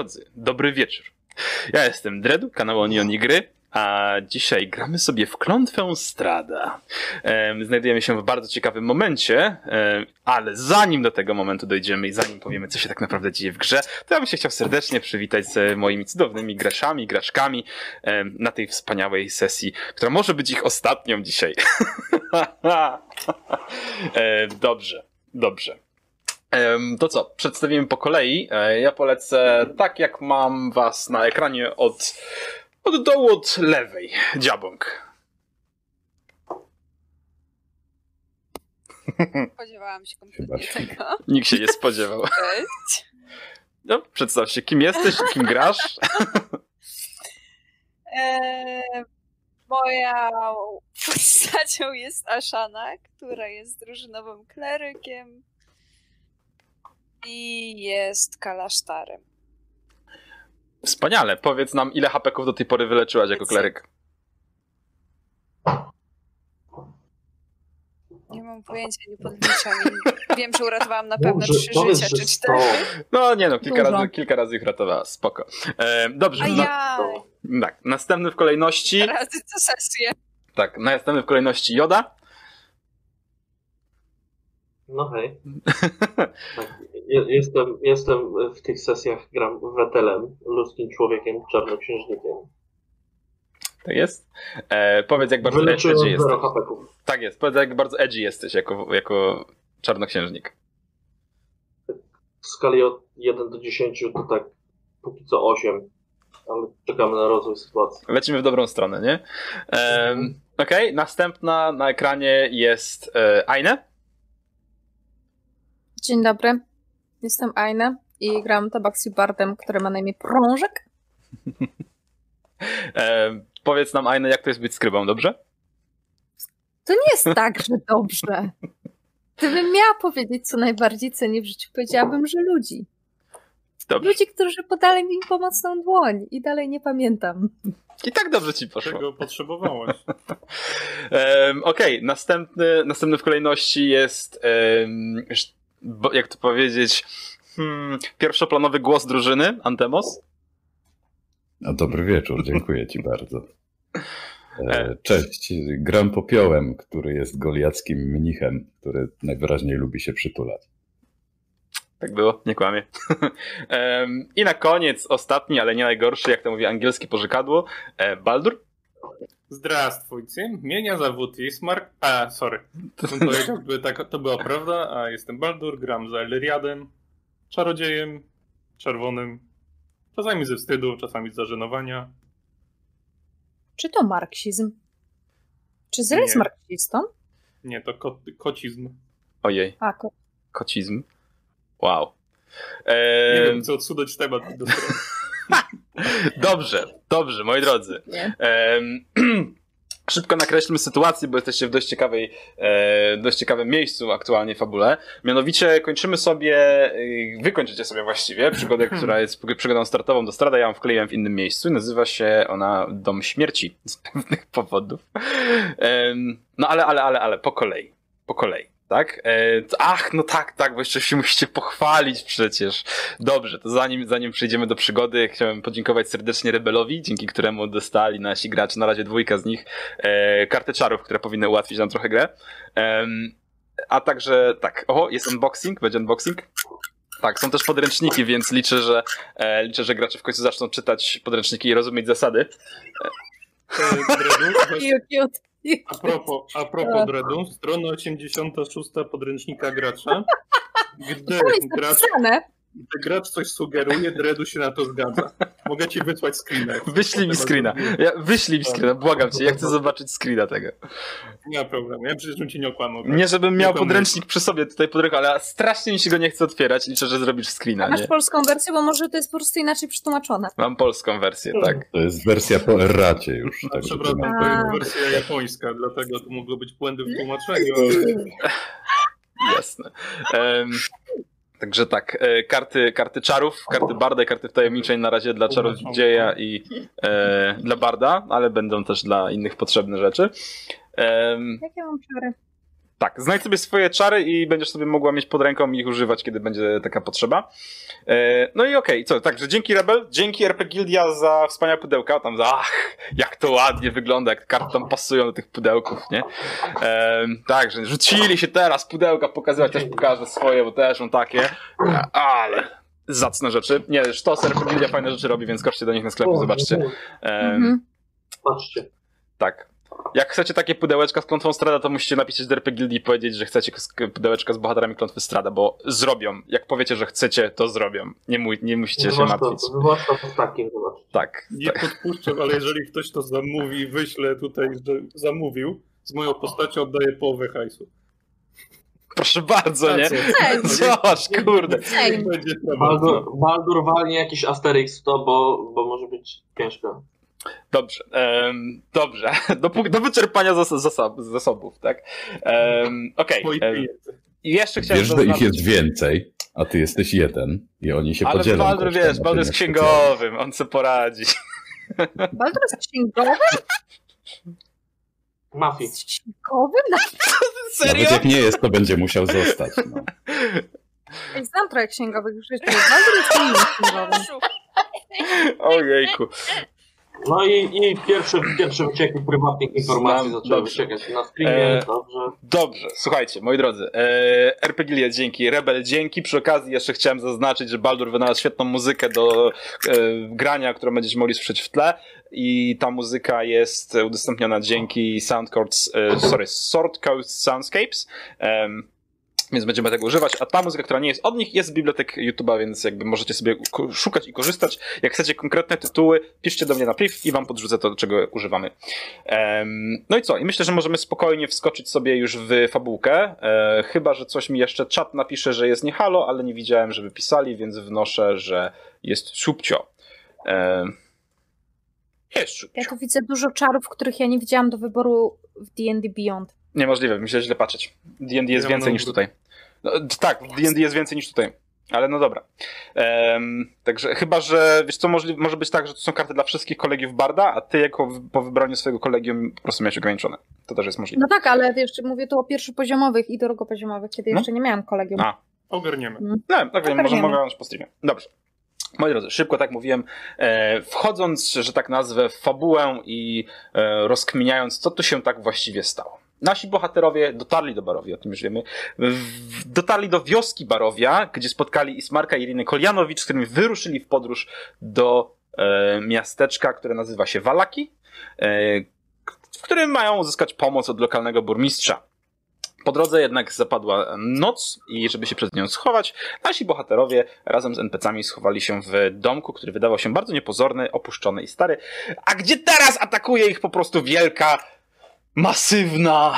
drodzy, dobry wieczór. Ja jestem Dredu, kanał Onion Gry, a dzisiaj gramy sobie w Klątwę Strada. Em, Znajdujemy się w bardzo ciekawym momencie, ale zanim do tego momentu dojdziemy i zanim powiemy, co się tak naprawdę dzieje w grze, to ja bym się chciał serdecznie przywitać z moimi cudownymi graczami, graczkami na tej wspaniałej sesji, która może być ich ostatnią dzisiaj. Dobrze, dobrze. To co, przedstawimy po kolei. E, Ja polecę tak, jak mam was na ekranie od, od dołu, od lewej. Dziabąk. Spodziewałam się kompletnie tego. Nikt się nie spodziewał. Cześć. No, przedstaw się, kim jesteś kim grasz. Eee, moja postacią jest Ashana, która jest drużynowym klerykiem i jest kalasztarem. Wspaniale. Powiedz nam, ile hapeków do tej pory wyleczyłaś jako kleryk. Nie mam pojęcia, nie podliczam. Wiem, że uratowałam na pewno trzy życia czy cztery. No nie no, kilka Dużo. razy, kilka razy ich ratowała. Spoko. E, dobrze. A No, ja tak, następny w kolejności. razy co sesję. Tak, następny w kolejności Joda. No hej. Tak, jestem, jestem w tych sesjach, gram Wetelem, ludzkim człowiekiem, czarnoksiężnikiem. Tak jest. E, powiedz, jak bardzo edgy jesteś. Tak jest. Powiedz, jak bardzo edgy jesteś jako, jako czarnoksiężnik. W skali od 1 do 10 to tak póki co 8, ale czekamy na rozwój sytuacji. Lecimy w dobrą stronę, nie? Um, Okej, następna na ekranie jest e, Aine. Dzień dobry. Jestem Aina i gram Tabaxi Bardem, który ma na imię Prążek. E, powiedz nam, Aine, jak to jest być skrybą, dobrze? To nie jest tak, że dobrze. Gdybym miała powiedzieć, co najbardziej cenię w życiu, powiedziałabym, że ludzi. Dobrze. Ludzi, którzy podali mi pomocną dłoń i dalej nie pamiętam. I tak dobrze ci poszło. Czego potrzebowałaś? Um, Okej, następny, następny w kolejności jest, bo- jak to powiedzieć, hmm, pierwszoplanowy głos drużyny, Antemos. No, dobry wieczór, dziękuję ci bardzo. E. E, Cześć, gram popiołem, który jest goliackim mnichem, który najwyraźniej lubi się przytulać. Tak było, nie kłamie. I na koniec, ostatni, ale nie najgorszy, jak to mówi angielskie pożykadło, e, Zdrastwujcy, mienia zawód jest Mark... A, sorry. Tak, to była prawda, a jestem Baldur, gram za Elriadem, czarodziejem, czerwonym, czasami ze wstydu, czasami z zażenowania. Czy to marksizm? Czy Zyl jest Nie. marksistą? Nie, to ko kocizm. Ojej, A, ko- kocizm. Wow. Nie wiem, co odsudać temat do strony. Dobrze, dobrze, moi drodzy. Szybko nakreślmy sytuację, bo jesteście w dość ciekawej, e, dość ciekawym miejscu aktualnie w fabule. Mianowicie kończymy sobie, y, wy kończycie sobie właściwie przygodę, która jest przygodą startową do Strada. Ja ją wkleiłem w innym miejscu nazywa się ona Dom Śmierci z pewnych powodów. No ale, ale, ale, ale po kolei. Po kolei. Tak? E, Ach, no tak, tak, bo jeszcze się musicie pochwalić przecież. Dobrze, to zanim, zanim przejdziemy do przygody, chciałem podziękować serdecznie Rebelowi, dzięki któremu dostali nasi gracze, na razie dwójka z nich, e, karty czarów, które powinny ułatwić nam trochę grę. Em, a także, tak, o, jest unboxing, będzie unboxing. Tak, są też podręczniki, więc liczę, że e, liczę, że gracze w końcu zaczną czytać podręczniki i rozumieć zasady. E, Cute, cute. A propos, a propos Dredu, strona 86 podręcznika gracza. Gdy gracz, napisane. Gdy gracz coś sugeruje, Dredu się na to zgadza. Mogę ci wysłać screena. Wyślij mi screena. Ja, wyślij mi screena, błagam cię, ja chcę zobaczyć screena tego. Nie ma problemu, ja przecież bym ci nie okłamał. tak? Nie, żebym miał podręcznik przy sobie tutaj pod ręką, ale strasznie mi się go nie chce otwierać. Liczę, że zrobisz screena, Masz nie? polską wersję, bo może to jest po prostu inaczej przetłumaczone. Mam polską wersję, tak. To jest wersja po erracie już. To przepraszam, to jest wersja japońska, dlatego tu mogły być błędy w tłumaczeniu. ale- Jasne. Em, także tak, e, karty, karty czarów, karty barda i karty wtajemniczeń na razie dla czarodzieja i e, dla barda, ale będą też dla innych potrzebne rzeczy. Em, Jakie mam czary? Tak, znajdź sobie swoje czary i będziesz sobie mogła mieć pod ręką i ich używać, kiedy będzie taka potrzeba. E, no i okej, co, także dzięki Rebel, dzięki RP Gildia za wspaniałe pudełka, tam za, ach, jak to ładnie wygląda, jak karty tam pasują do tych pudełków, nie? E, także rzucili się teraz pudełka pokazywać, też pokażę swoje, bo też mam takie, ale zacne rzeczy. Nie, sztos RP Gildia fajne rzeczy robi, więc skoczcie do nich na sklepie, zobaczcie. E, Mhm. Patrzcie. tak. Jak chcecie takie pudełeczka z klątwą Strada, to musicie napisać do RP Guildii i powiedzieć, że chcecie pudełeczka z bohaterami klątwy Strada, bo zrobią. Jak powiecie, że chcecie, to zrobią. Nie, mu- nie musicie się Zwłaszcza, martwić. zwłaszcza w takim. Tak. Nie tak. podpuszczam, ale jeżeli ktoś to zamówi, wyśle tutaj, że zamówił, z moją postacią oddaję połowę hajsu. Proszę bardzo, nie? Zobacz, kurde. Baldur, Baldur walnie jakiś Asterix w to, bo, bo może być ciężko. Dobrze. em, dobrze. Do, do wyczerpania zas- zasobów, tak? Um, Okej. Pieniędzy. I jeszcze chciałem Wiesz, że ich jest więcej, a ty jesteś jeden i oni się Ale podzielą. Baldur, kosztem, wiesz, Baldur jest księgowym, on se poradzi. Baldur jest księgowy? Mafii. Jest księgowy? Na... specjalnie. Nawet jak nie jest, to będzie musiał zostać. No. Ej, Znam trochę księgowych w życiu. Baldur jest księgowym. Ojejku. No i, i pierwsze, pierwsze wycieki prywatnych informacji Znam, zaczęły dobrze. wyciekać na streamie, E, dobrze. Dobrze, słuchajcie, moi drodzy, e, RPG dzięki, Rebel dzięki. Przy okazji jeszcze chciałem zaznaczyć, że Baldur wynalazł świetną muzykę do e, grania, którą będziecie mogli słyszeć w tle i ta muzyka jest udostępniona dzięki Soundcodes, e, sorry, Sword Coast Soundscapes. Więc będziemy tego używać, a ta muzyka, która nie jest od nich, jest z bibliotek YouTube'a, więc jakby możecie sobie szukać i korzystać. Jak chcecie konkretne tytuły, piszcie do mnie na priv i wam podrzucę to, czego używamy. Em, no i co? I myślę, że możemy spokojnie wskoczyć sobie już w fabułkę. E, chyba, że coś mi jeszcze czat napisze, że jest nie halo, ale nie widziałem, żeby pisali, więc wnoszę, że jest subcio. E, jest Ja subcio. tu widzę dużo czarów, których ja nie widziałam do wyboru w D&D Beyond. Niemożliwe, myślę źle patrzeć. D&D jest Ja więcej niż tutaj. No, tak, w D&D jest więcej niż tutaj. Ale no dobra. Em, także chyba, że wiesz co, możli- może być tak, że to są karty dla wszystkich kolegiów Barda, a ty jako w- po wybraniu swojego kolegium po prostu miałeś ograniczone. To też jest możliwe. No tak, ale jeszcze mówię tu o pierwszopoziomowych i drugopoziomowych, kiedy No. jeszcze nie miałam kolegium. A. Ogarniemy. No, tak, wiem, może Ogarniemy. mogę po streamie. Dobrze. Moi drodzy, szybko tak mówiłem, e, wchodząc, że tak nazwę, w fabułę i e, rozkminiając, co tu się tak właściwie stało. Nasi bohaterowie dotarli do Barowia, o tym już wiemy. Dotarli do wioski Barowia, gdzie spotkali Ismarka i Irinę Koljanowicz, z którymi wyruszyli w podróż do e, miasteczka, które nazywa się Walaki, e, w którym mają uzyskać pomoc od lokalnego burmistrza. Po drodze jednak zapadła noc i żeby się przed nią schować, nasi bohaterowie razem z NPC-ami schowali się w domku, który wydawał się bardzo niepozorny, opuszczony i stary. A gdzie teraz atakuje ich po prostu wielka, masywna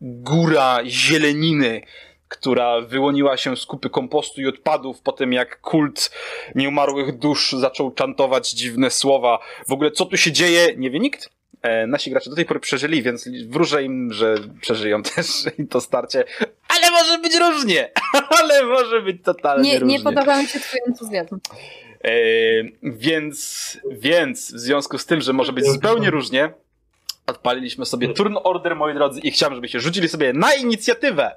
góra zieleniny, która wyłoniła się z kupy kompostu i odpadów po tym, jak kult nieumarłych dusz zaczął czantować dziwne słowa. W ogóle co tu się dzieje, nie wie nikt. E, nasi gracze do tej pory przeżyli, więc wróżę im, że przeżyją też i to starcie. Ale może być różnie! Ale może być totalnie Nie, różnie. nie podoba mi się twój entuzjazm. E, więc, więc w związku z tym, że może być zupełnie różnie, odpaliliśmy sobie turn order, moi drodzy, i chciałem, żebyście rzucili sobie na inicjatywę.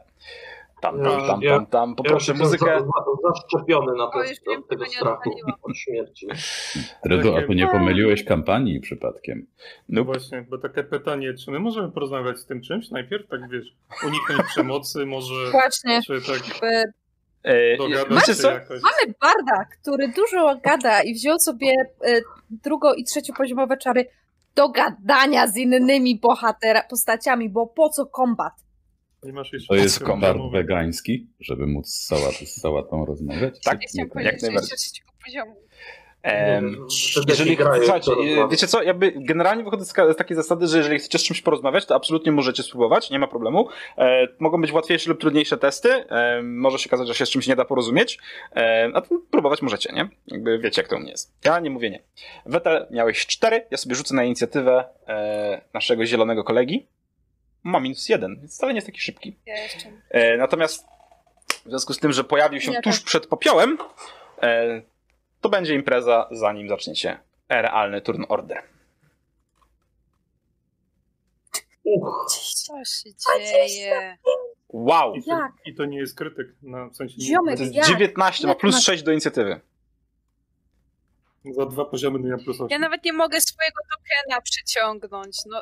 Tam, tam, tam, tam, tam. Poproszę ja muzykę. za- za- zaszczepiony na O, te, już wiem, od tego strachu od śmierci. Dredu, a tu nie pomyliłeś kampanii przypadkiem. No Nope. właśnie, bo takie pytanie, czy my możemy porozmawiać z tym czymś najpierw, tak wiesz, uniknąć przemocy, może, Właśnie. czy tak E, E, się co? Mamy barda, który dużo gada i wziął sobie e, drugo- i trzeciopoziomowe czary do gadania z innymi bohatera, postaciami, bo po co kombat? To jest kombat wegański, żeby móc z, sałat, z sałatą rozmawiać? Tak, że najbardziej. poziomu. Wtedy jeżeli, słuchajcie, rozmawiam. wiecie co, jakby generalnie wychodzę z takiej zasady, że jeżeli chcecie z czymś porozmawiać, to absolutnie możecie spróbować, nie ma problemu. E, mogą być łatwiejsze lub trudniejsze testy, e, może się okazać, że się z czymś nie da porozumieć, e, a to próbować możecie, nie? Jakby wiecie, jak to u mnie jest. Ja nie mówię nie. Wetel, miałeś cztery, ja sobie rzucę na inicjatywę e, naszego zielonego kolegi. Ma minus jeden, więc wcale nie jest taki szybki. Ja jeszcze. E, natomiast w związku z tym, że pojawił się Ja tuż też. przed popiołem, e, to będzie impreza, zanim zaczniecie realny turn order. Uch. Co się dzieje? Wow! I to, Jak? I to nie jest krytyk. No, w sensie nie, Ziomek, To jest jak? 19, ma plus masz- 6 do inicjatywy. Za dwa poziomy no ja plus 8. Ja nawet nie mogę swojego tokena przyciągnąć. No,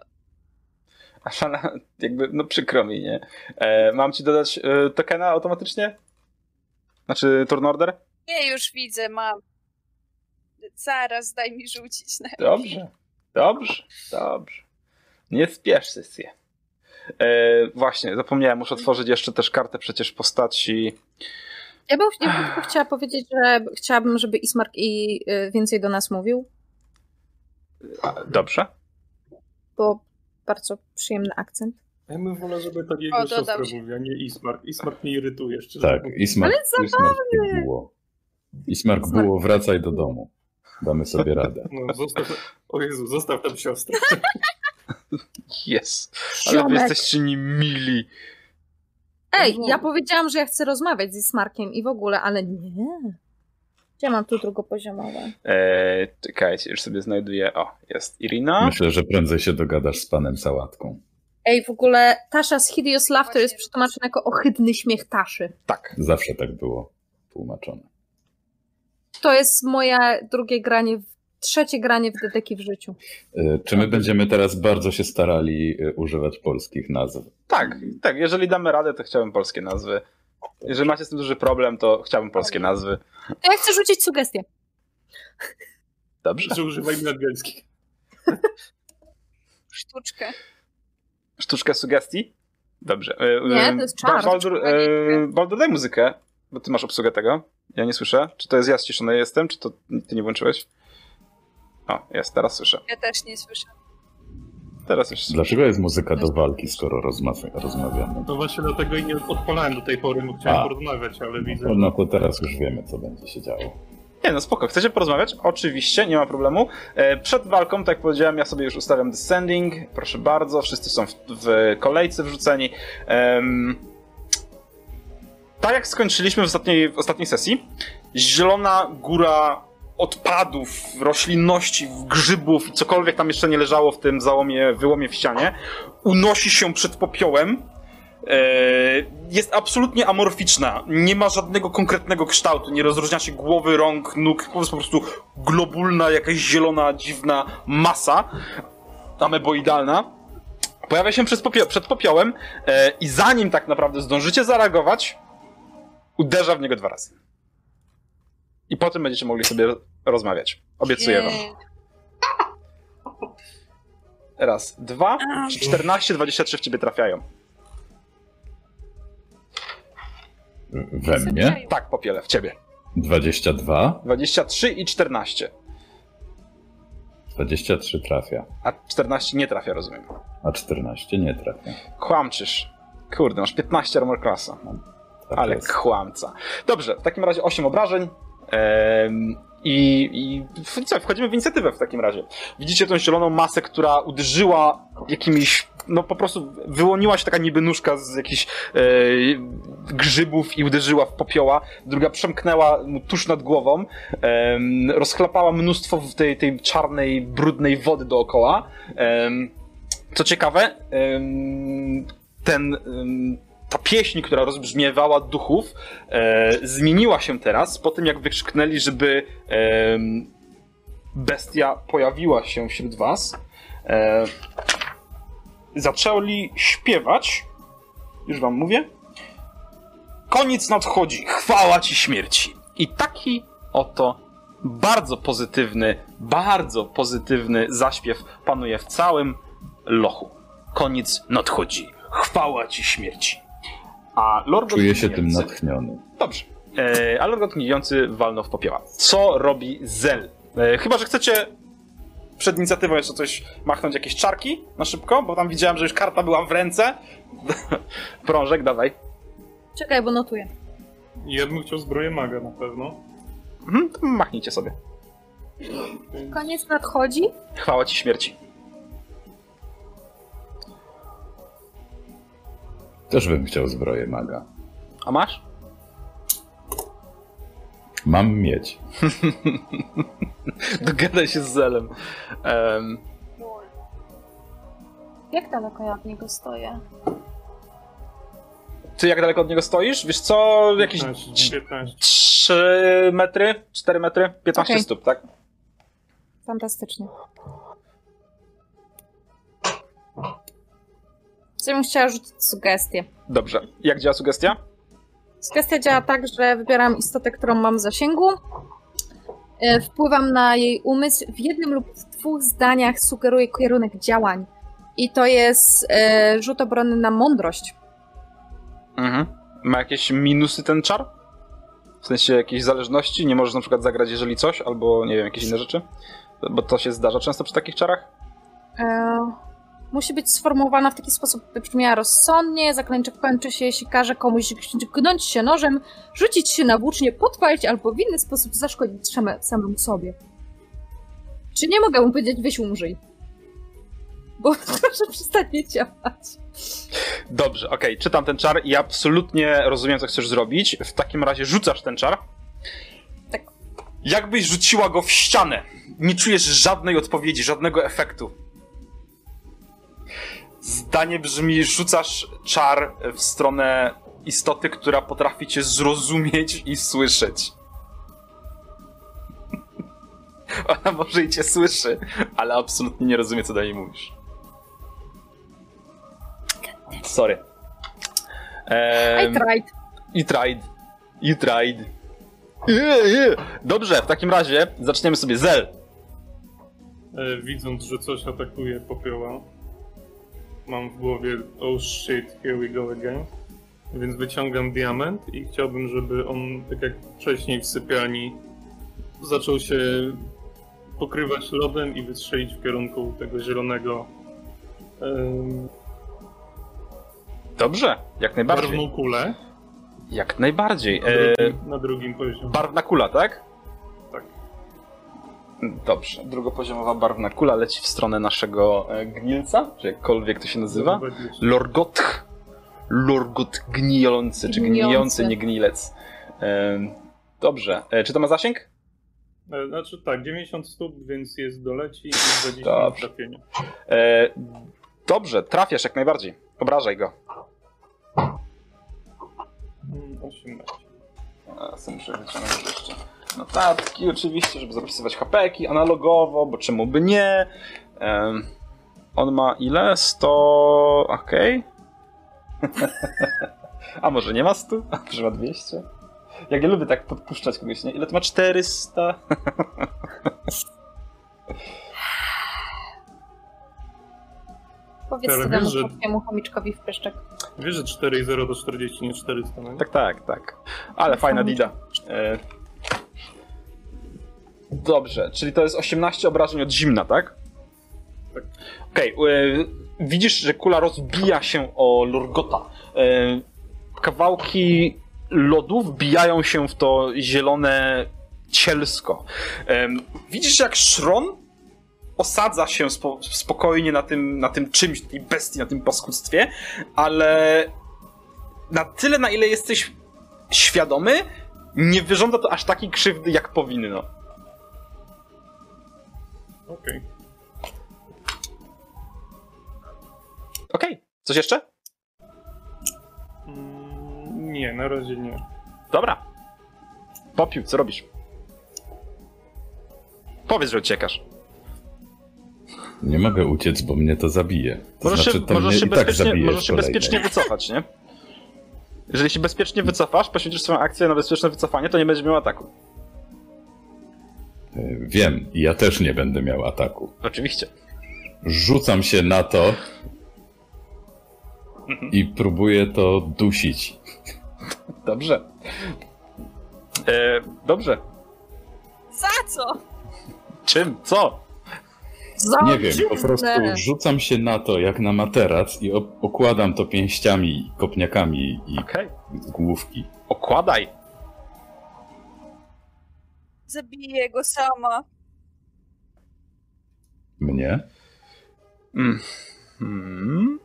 Aszana, jakby, no przykro mi, nie? E, mam ci dodać e, tokena automatycznie? Znaczy turn order? nie, już widzę, mam. Zaraz, daj mi rzucić. Na... Dobrze, dobrze, dobrze. Nie spiesz sesję. E, właśnie, zapomniałem, muszę otworzyć jeszcze też kartę przecież postaci. Ja bym tylko chciała powiedzieć, że chciałabym, żeby Ismark i y, więcej do nas mówił, A, dobrze. bo bardzo przyjemny akcent. Ja bym wolał, żeby to jego O, siostra się. mówiła, nie Ismark. Ismark mnie irytuje, szczerze Tak. Ismark, Ale Ismark nie było. Ismark Ismark. było, wracaj do domu. Damy sobie radę. No, zostaw, o Jezu, zostaw tam siostrę. Jest. Ale wy jesteście niemili. Ej, ja powiedziałam, że ja chcę rozmawiać z Ismarkiem i w ogóle, ale nie. Ja mam tu drugopoziomowe. E, czekajcie, już sobie znajduję. O, jest Irina. Myślę, że prędzej się dogadasz z panem Sałatką. Ej, w ogóle Tasha's Hideous Laughter jest Właśnie. przetłumaczony jako ohydny śmiech Taszy. Tak. Zawsze tak było tłumaczone. To jest moje drugie granie, trzecie granie w Dedeki w życiu. Y, Czy my będziemy teraz bardzo się starali y, używać polskich nazw? Tak, tak. Jeżeli damy radę, to chciałbym polskie nazwy. Jeżeli macie z tym duży problem, to chciałbym polskie nazwy. To ja chcę rzucić sugestię. Dobrze. Że używajmy angielskich. Sztuczkę. Sztuczkę sugestii? Dobrze. E, Nie, to jest czar. Baldur, Baldur, daj muzykę, bo ty masz obsługę tego. Ja nie słyszę. Czy to jest ja ściszony jestem, czy to ty nie włączyłeś? O, jest, teraz słyszę. Ja też nie słyszę. Teraz już słyszę. Dlaczego jest muzyka do walki, skoro rozma- rozmawiamy? No właśnie dlatego i nie odpalałem do tej pory, bo chciałem A. porozmawiać, ale widzę. No, no to teraz już wiemy, co będzie się działo. Nie no, spoko. Chcecie porozmawiać? Oczywiście, nie ma problemu. E, Przed walką, tak jak powiedziałem, ja sobie już ustawiam descending. Proszę bardzo, wszyscy są w, w kolejce wrzuceni. Em, tak jak skończyliśmy w ostatniej, w ostatniej sesji, zielona góra odpadów, roślinności, grzybów i cokolwiek tam jeszcze nie leżało w tym załomie, wyłomie w ścianie, unosi się przed popiołem. E, Jest absolutnie amorficzna. Nie ma żadnego konkretnego kształtu. Nie rozróżnia się głowy, rąk, nóg. Po prostu globulna, jakaś zielona, dziwna masa. Ameboidalna. Pojawia się przed popiołem e, i zanim tak naprawdę zdążycie zareagować, uderza w niego dwa razy. I potem będziecie mogli sobie rozmawiać. Obiecuję wam. Raz, dwa, czy 14, 23 w ciebie trafiają. We mnie? Tak, popiele, w ciebie. 22, 23 i 14. 23 trafia, A 14 nie trafia, rozumiem. a 14 nie trafia. Kłamczysz. Kurde, masz 15 armor classa. Tak Ale jest. kłamca. Dobrze, w takim razie 8 obrażeń. Em, I, i co, wchodzimy w inicjatywę w takim razie. Widzicie tą zieloną masę, która uderzyła jakimiś, no po prostu wyłoniła się taka niby nóżka z jakichś e, grzybów i uderzyła w popioła. Druga przemknęła mu tuż nad głową, em, rozchlapała mnóstwo tej, tej czarnej, brudnej wody dookoła. Em, co ciekawe, ten, ta pieśń, która rozbrzmiewała duchów, e, zmieniła się teraz po tym, jak wykrzyknęli, żeby em, bestia pojawiła się wśród was. E, zaczęli śpiewać, już wam mówię, koniec nadchodzi, chwała ci śmierci. I taki oto bardzo pozytywny, bardzo pozytywny zaśpiew panuje w całym lochu. Koniec nadchodzi, chwała ci śmierci. A Lord Czuję się tym natchniony. Dobrze. E, ale Lord Gnijący walnął w popioła. Co robi Zel? E, chyba, że chcecie przed inicjatywą jeszcze coś machnąć, jakieś czarki na szybko, bo tam widziałem, że już karta była w ręce. Prążek, dawaj. Czekaj, bo notuję. Ja bym chciał zbroję maga na pewno. Mhm, to machnijcie sobie. Koniec nadchodzi. Chwała ci śmierci. Też bym chciał zbroję maga. A masz? Mam mieć. Dogadaj się z Zelem. Em, Jak daleko ja od niego stoję? Ty jak daleko od niego stoisz? Wiesz co, jakieś 15, 15. 3 metry, 4 metry, 15 Okej. stóp, tak? Fantastycznie. Ja bym chciała rzucić sugestię. Dobrze. Jak działa sugestia? Sugestia działa tak, że wybieram istotę, którą mam w zasięgu. e, Wpływam na jej umysł. W jednym lub dwóch zdaniach sugeruję kierunek działań. I to jest e, rzut obronny na mądrość. Mhm. Ma jakieś minusy ten czar? W sensie jakiejś zależności? Nie możesz na przykład zagrać jeżeli coś, albo nie wiem, jakieś inne rzeczy? Bo to się zdarza często przy takich czarach? E, musi być sformułowana w taki sposób, by brzmiała rozsądnie. Zaklęcie kończy się, jeśli każe komuś gnąć się nożem, rzucić się na włócznie, podpalić albo w inny sposób zaszkodzić samemu sobie. Czy nie mogę mu powiedzieć, weź umrzyj? Bo proszę przestać mnie ciapać. Dobrze, okej, czytam ten czar i absolutnie rozumiem, co chcesz zrobić. W takim razie rzucasz ten czar. Tak. Jakbyś rzuciła go w ścianę. Nie czujesz żadnej odpowiedzi, żadnego efektu. Zdanie brzmi, rzucasz czar w stronę istoty, która potrafi cię zrozumieć i słyszeć. Ona może i cię słyszy, ale absolutnie nie rozumie, co do niej mówisz. Sorry. I tried. You tried. You tried. Yeah, yeah. Dobrze, w takim razie zaczniemy sobie Zel. E, widząc, że coś atakuje popioła, mam w głowie oh shit, here we go again. Więc wyciągam diament i chciałbym, żeby on, tak jak wcześniej w sypialni, zaczął się pokrywać lodem i wystrzelić w kierunku tego zielonego Dobrze, jak najbardziej. barwną kulę Jak najbardziej. na E, drugim, na drugim poziomie. barwna kula? Tak. Dobrze, drugopoziomowa barwna kula leci w stronę naszego e, gnilca, czy jakkolwiek to się nazywa. Lorgotch. Lorgot gnijący, czy Gnijący. gnijący, nie gnilec. E, dobrze, e, czy to ma zasięg? E, Znaczy tak, 90 stóp, więc jest doleci i 20 Dobrze. trafienia. E, dobrze, trafiasz jak najbardziej. Obrażaj go. Mm, 18. A, sobie muszę wyciągnąć jeszcze notatki oczywiście, żeby zapisywać hapeki analogowo, bo czemu by nie. Em, on ma ile? 100... okej. A może nie ma 100? A może ma 200? Jak ja lubię tak podpuszczać kogoś, nie? Ile to ma? 400? Powiedz Ale temu że- chomiczkowi w pyszczek. Wiesz, że 4 i 0 do 40, nie 400, no nie? Tak, tak, tak. Ale fajna dida. E... Dobrze, czyli to jest 18 obrażeń od zimna, tak? Tak. Okej, e, widzisz, że kula rozbija się o Lurgota. E, kawałki lodu wbijają się w to zielone cielsko. E, widzisz, jak szron osadza się spo, spokojnie na tym, na tym czymś, tej bestii, na tym paskudztwie, ale na tyle, na ile jesteś świadomy, nie wyrządza to aż takiej krzywdy, jak powinno. Okej. Okej, coś jeszcze? Mm, Nie, na razie nie. Dobra. Popił, co robisz? Powiedz, że uciekasz. Nie mogę uciec, bo mnie to zabije. To Możesz znaczy, się, to możesz mnie się, i tak bezpiecznie, zabije możesz się bezpiecznie wycofać, nie? Jeżeli się bezpiecznie wycofasz, poświęcisz swoją akcję na bezpieczne wycofanie, to nie będziesz miał ataku. Wiem, i ja też nie będę miał ataku. Oczywiście. Rzucam się na to Mhm. i próbuję to dusić. Dobrze. E, dobrze. Za co? Czym? Co? Nie wiem, po prostu rzucam się na to jak na materac i okładam to pięściami, kopniakami i z główki. Okładaj. Zabiję go sama. Mnie? Mm. Hmm.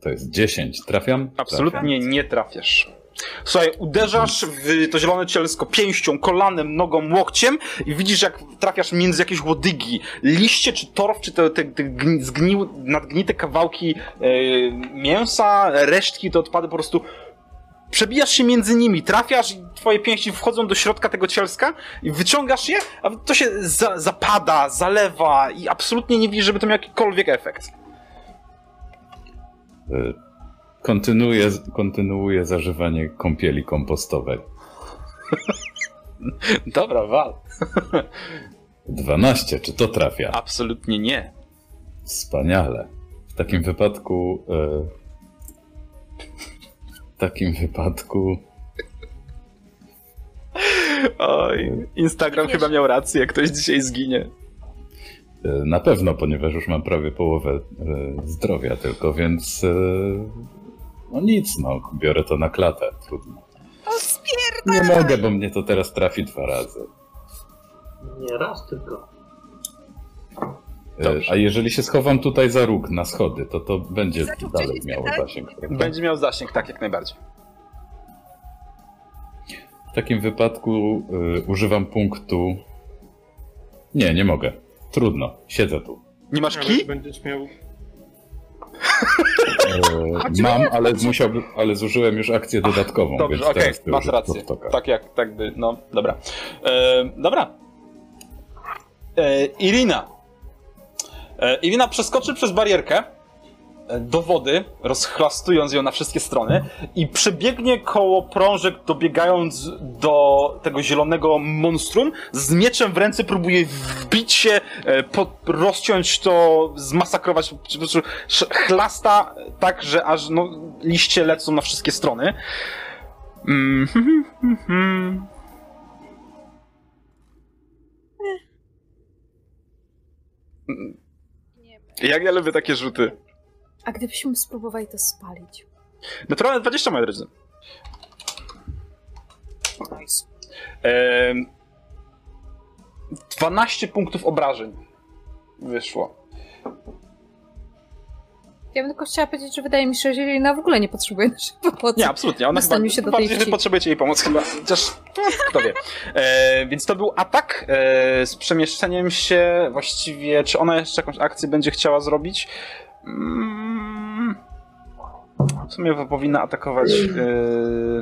To jest 10. Trafiam? Absolutnie nie trafiasz. Słuchaj, uderzasz w to zielone cielsko pięścią, kolanem, nogą, łokciem i widzisz, jak trafiasz między jakieś łodygi. Liście, czy torf, czy te, te, te gni- zgnił, nadgnite kawałki e, mięsa, resztki, te odpady po prostu przebijasz się między nimi, trafiasz i twoje pięści wchodzą do środka tego cielska i wyciągasz je, a to się za, zapada, zalewa i absolutnie nie widzisz, żeby to miał jakikolwiek efekt. Kontynuuję, kontynuuję zażywanie kąpieli kompostowej. Dobra, wal. 12, czy to trafia? Absolutnie nie. Wspaniale. W takim wypadku. e, takim wypadku. Oj, Instagram chyba miał rację, jak ktoś dzisiaj zginie. e, Na pewno, ponieważ już mam prawie połowę e, zdrowia tylko, więc. e, No nic, no, biorę to na klatę. Trudno. O! Nie mogę, bo mnie to teraz trafi dwa razy. Nie raz tylko. E, Dobrze. A jeżeli się schowam tutaj za róg na schody, to to będzie Zaczął dalej miało spierdalać? zasięg. prawda? Będzie miał zasięg, tak, jak najbardziej. W takim wypadku y, używam punktu. Nie, nie mogę. Trudno, siedzę tu. Nie masz kij? będziesz miał... E, mam, ale musiałbym, ale zużyłem już akcję dodatkową. Dobrze, więc okej, teraz to masz już rację. Tak jak, tak by, no, dobra. E, dobra. E, Irina. E, Irina przeskoczy przez barierkę e, do wody, rozchlastując ją na wszystkie strony i przebiegnie koło prążek, dobiegając do tego zielonego monstrum. Z mieczem w ręce próbuje wbić się, e, rozciąć to, zmasakrować. Po prostu chlasta tak, że aż no, liście lecą na wszystkie strony. Mm, hmm, Jak ja lubię takie rzuty. A gdybyśmy spróbowali to spalić? Naturalne 20, moi drodzy. Nice. Ehm, 12 punktów obrażeń wyszło. Ja bym tylko chciała powiedzieć, że wydaje mi się, że Jelena w ogóle nie potrzebuje naszej pomocy. Nie, absolutnie. Ona chyba Dostaniu się do tej bardziej, potrzebujecie jej pomoc chyba. Chociaż, kto wie. E, więc to był atak e, z przemieszczeniem się. Właściwie, czy ona jeszcze jakąś akcję będzie chciała zrobić? Mm, w sumie powinna atakować. E,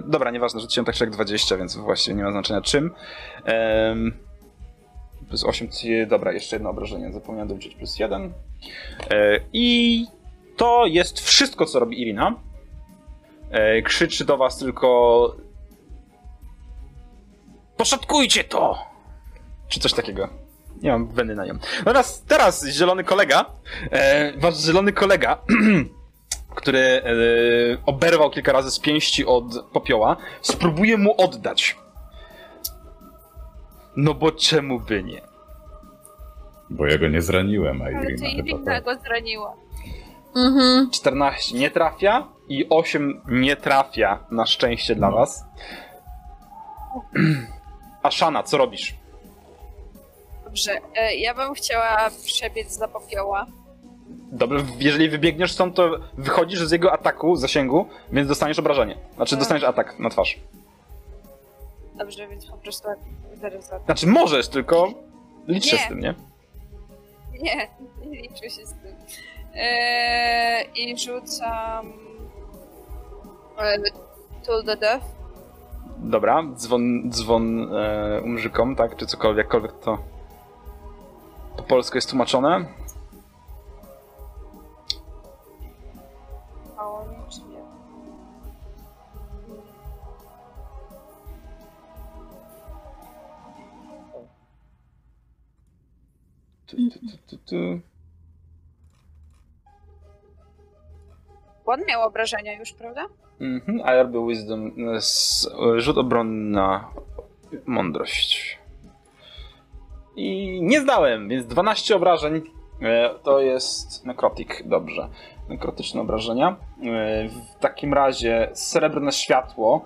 dobra, nieważne, rzuciłem tak jak 20, więc właściwie nie ma znaczenia czym. Em, plus 8, dobra, jeszcze jedno obrażenie, zapomniałem doliczyć, plus 1. E, I to jest wszystko, co robi Irina. E, krzyczy do was tylko poszatkujcie to! Czy coś takiego. Nie mam weny na nią. Natomiast teraz zielony kolega, e, wasz zielony kolega, który e, oberwał kilka razy z pięści od popioła, spróbuje mu oddać. No bo czemu by nie? Bo ja go nie zraniłem, a Ale Irina to chyba Irina tak. go zraniła. Mhm. 14 nie trafia i 8 nie trafia na szczęście dla was. Aszana, co robisz? Dobrze, e, ja bym chciała przebiec za popioła. Dobrze, jeżeli wybiegniesz stąd, to wychodzisz z jego ataku, zasięgu, więc dostaniesz obrażenie. Znaczy, dostaniesz atak na twarz. Dobrze, więc po prostu zaraz za Znaczy, możesz, tylko licz się Nie. z tym, nie? Nie, nie liczę się z tym. Eee, I rzucam. E, Tool the Death. Dobra, dzwon, dzwon e, umrzykom, tak? Czy cokolwiek, jakkolwiek to po polsku jest tłumaczone. Tu, tu, tu. On miał obrażenia już, prawda? Mhm, a ja robię wisdom, e, e, rzut obronny na mądrość. I nie zdałem, więc 12 obrażeń e, to jest necrotic, dobrze. Nekrotyczne obrażenia. W takim razie srebrne światło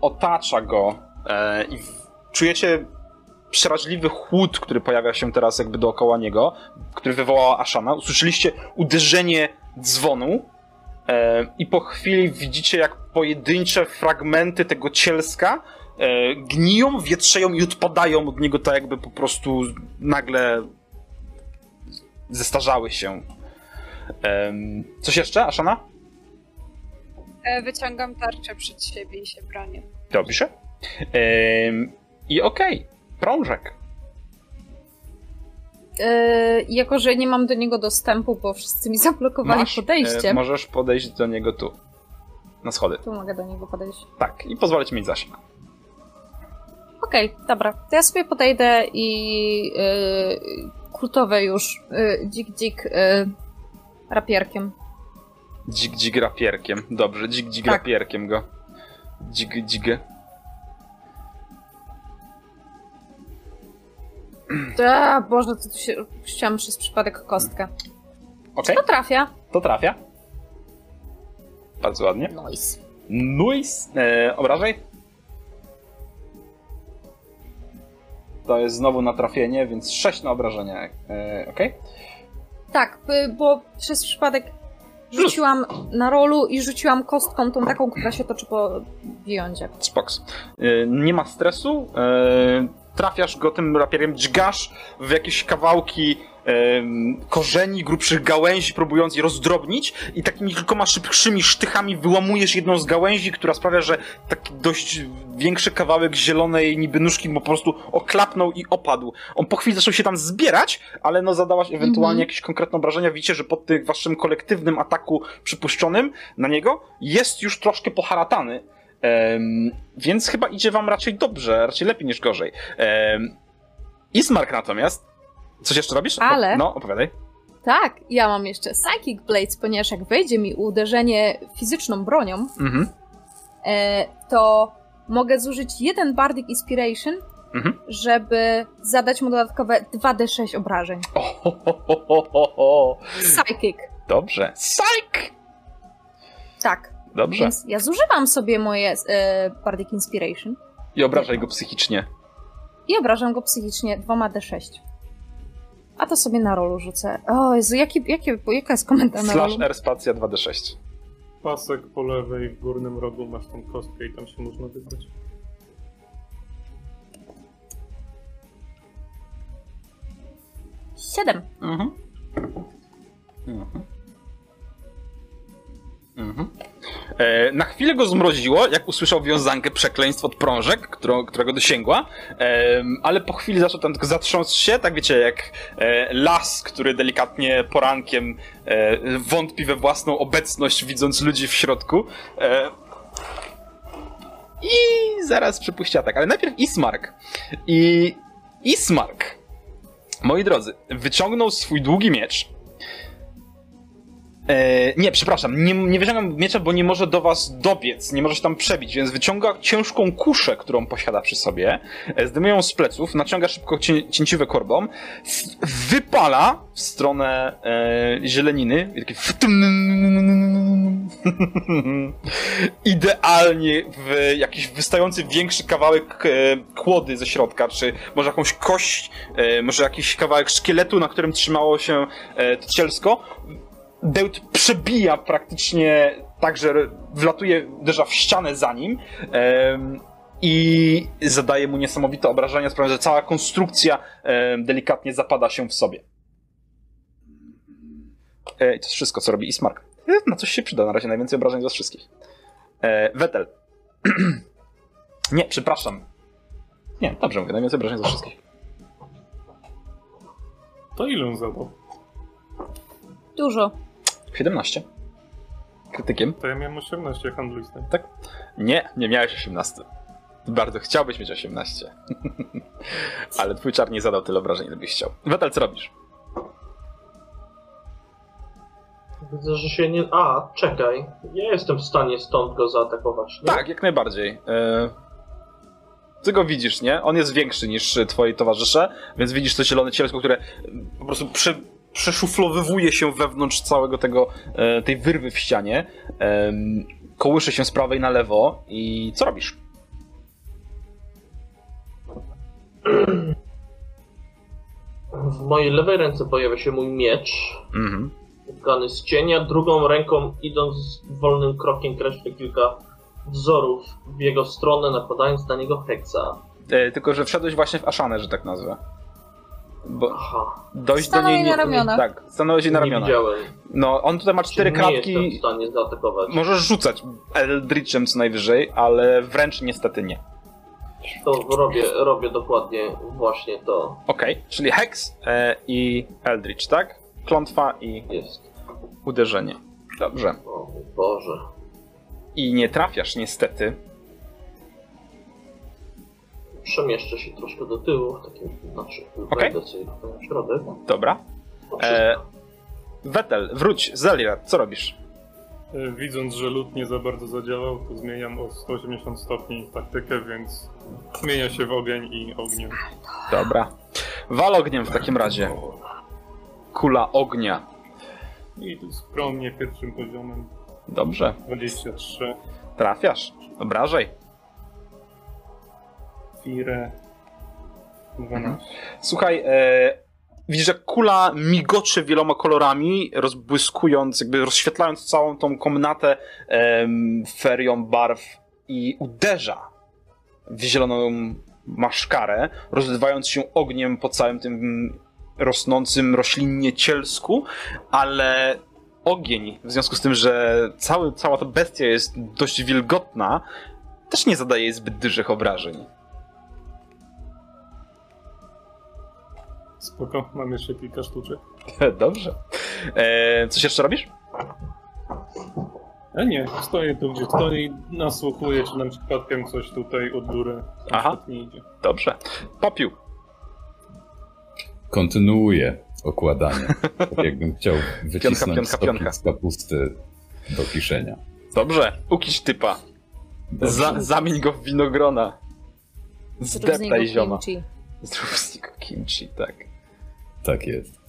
otacza go i czujecie przeraźliwy chłód, który pojawia się teraz jakby dookoła niego, który wywołała Ashana. Usłyszeliście uderzenie dzwonu I po chwili widzicie, jak pojedyncze fragmenty tego cielska e, gniją, wietrzeją i odpadają od niego tak jakby po prostu nagle zestarzały się. Coś jeszcze, Ashana? E, Wyciągam tarczę przed siebie i się bronię. Dobrze. I okej, prążek. Yy, jako, że nie mam do niego dostępu, bo wszyscy mi zablokowali Masz, podejście, e, możesz podejść do niego tu. Na schody. tu mogę do niego podejść. Tak, i pozwolę ci mieć zasięg. Okej, dobra. To ja sobie podejdę i yy, kultowe już yy, dzik dzik yy, rapierkiem. Dzik, dzik rapierkiem. Dobrze, dzik, dzik Tak. rapierkiem go. Dzik, dzik. A, Boże, to tu się puściłam przez przypadek kostkę. Okej, To trafia. to trafia. Bardzo ładnie. Nice. Nice. E, obrażaj. To jest znowu na trafienie, więc 6 na obrażenia. E, Okej. Tak, y, bo przez przypadek rzuciłam na rolu i rzuciłam kostką tą taką, która się toczy po biondzie. Spoks. E, Nie ma stresu. e, Trafiasz go tym rapierem, dźgasz w jakieś kawałki korzeni, grubszych gałęzi, próbując je rozdrobnić i takimi kilkoma szybszymi sztychami wyłamujesz jedną z gałęzi, która sprawia, że taki dość większy kawałek zielonej niby nóżki po prostu oklapnął i opadł. On po chwili zaczął się tam zbierać, ale no zadałaś ewentualnie Mhm. jakieś konkretne obrażenia. Widzicie, że po tym waszym kolektywnym ataku przypuszczonym na niego jest już troszkę poharatany. Em, więc chyba idzie wam raczej dobrze, raczej lepiej niż gorzej. Um, Ismark natomiast. Coś jeszcze robisz? Ale- No, opowiadaj. Tak, ja mam jeszcze Psychic Blades, ponieważ jak wejdzie mi uderzenie fizyczną bronią, Mhm. e, to mogę zużyć jeden Bardic Inspiration, Mhm. żeby zadać mu dodatkowe 2d6 obrażeń. O, ho, ho, ho, ho, ho, ho. Psychic. Dobrze. Psych! Tak. Dobrze. Więc ja zużywam sobie moje e, Bardic Inspiration I obrażaj go psychicznie. i obrażam go psychicznie 2d6. A to sobie na rolu rzucę. O Jezu, jaki, jakie, jaka jest komenta na Slash? R spacja 2d6. Pasek po lewej w górnym rogu masz tą kostkę i tam się można wybrać. Siedem. Mhm. Mhm. Mhm. E, na chwilę go zmroziło, jak usłyszał wiązankę przekleństw od prążek, którą, którego dosięgła, Em, ale po chwili zaczął tam tylko zatrząsł się, tak wiecie, jak e, las, który delikatnie porankiem e, wątpi we własną obecność, widząc ludzi w środku. E, I zaraz przypuści atak, ale najpierw Ismark. I Ismark, moi drodzy, wyciągnął swój długi miecz, E, nie, przepraszam, nie, nie wyciągam miecza, bo nie może do was dobiec, nie może się tam przebić, więc wyciąga ciężką kuszę, którą posiada przy sobie, e, zdejmuje ją z pleców, naciąga szybko cię, cięciwe korbą, wypala w stronę e, zieleniny i takie idealnie w jakiś wystający większy kawałek e, kłody ze środka, czy może jakąś kość, e, może jakiś kawałek szkieletu, na którym trzymało się e, to cielsko, Dełt przebija praktycznie tak, że wlatuje, uderza w ścianę za nim i zadaje mu niesamowite obrażenia, sprawia, że cała konstrukcja delikatnie zapada się w sobie. E, I to jest wszystko, co robi Ismark. E, Na coś się przyda, na razie najwięcej obrażeń z was wszystkich. E, Wetel. Nie, przepraszam. Nie, dobrze mówię, najwięcej obrażeń z was wszystkich. To ile on zadał? Dużo. 17. Krytykiem. To ja miałem 18 handluj z tym. Nie, nie miałeś 18. Bardzo chciałbyś mieć 18. Ale twój czar nie zadał tyle obrażeń, ile byś chciał. Wetel, co robisz? Widzę, że się nie... A, czekaj. Ja jestem w stanie stąd go zaatakować, nie? Tak, jak najbardziej. E, Ty go widzisz, nie? On jest większy niż twoi towarzysze, więc widzisz to zielone cielsko, które po prostu przy, przeszuflowywuje się wewnątrz całego tego, e, tej wyrwy w ścianie. Kołysze się z prawej na lewo i co robisz? W mojej lewej ręce pojawia się mój miecz. Mhm. z cienia, drugą ręką idąc wolnym krokiem kreślę kilka wzorów w jego stronę, nakładając na niego heksa. E, tylko, że wszedłeś właśnie w Aszanę, że tak nazwę. Bo Aha, dojść do niej nie... na ramionach. Tak, stanąłeś jej na nie ramionach. widziałem. No, on tutaj ma cztery nie kratki. jestem w stanie zaatakować. Możesz rzucać Eldritchem co najwyżej, ale wręcz niestety nie. To robię, robię dokładnie właśnie to Okej, czyli Hex e, i Eldritch, tak? Klątwa i jest. uderzenie. Dobrze. O Boże. I nie trafiasz niestety. Przemieszczę się troszkę do tyłu, w takim, znaczy Okej. wejdę sobie tutaj na środek. Dobra. No, E. Wetel, wróć, Zelirat, co robisz? E, Widząc, że lód nie za bardzo zadziałał, to zmieniam o 180 stopni taktykę, więc zmienia się w ogień i ogniem. Dobra. Wal ogniem w takim razie. Kula ognia. I tu skromnie pierwszym poziomem Dobrze. 23. Trafiasz. Obrażaj. Fire 12. Słuchaj, e, widzisz, że kula migoczy wieloma kolorami, rozbłyskując, jakby rozświetlając całą tą komnatę em, ferią barw i uderza w zieloną maszkarę, rozlewając się ogniem po całym tym rosnącym roślinnie cielsku, ale ogień, w związku z tym, że cały, cała ta bestia jest dość wilgotna, też nie zadaje zbyt dużych obrażeń. Spoko, mam jeszcze kilka sztuczek. Dobrze. E, coś jeszcze robisz? A nie, stoję tu gdzie stoję i nasłuchuję, czy nam przypadkiem coś tutaj od góry Aha. nie idzie. Dobrze. Popiół. Kontynuuję okładanie. Tak jakbym chciał wycisnąć pionka, soki pionka. z kapusty do kiszenia. Dobrze. Ukiś typa. Dobrze. Za, zamień go w winogrona. Zdeptaj zioma. Zrób z niego kimchi, tak. Tak jest.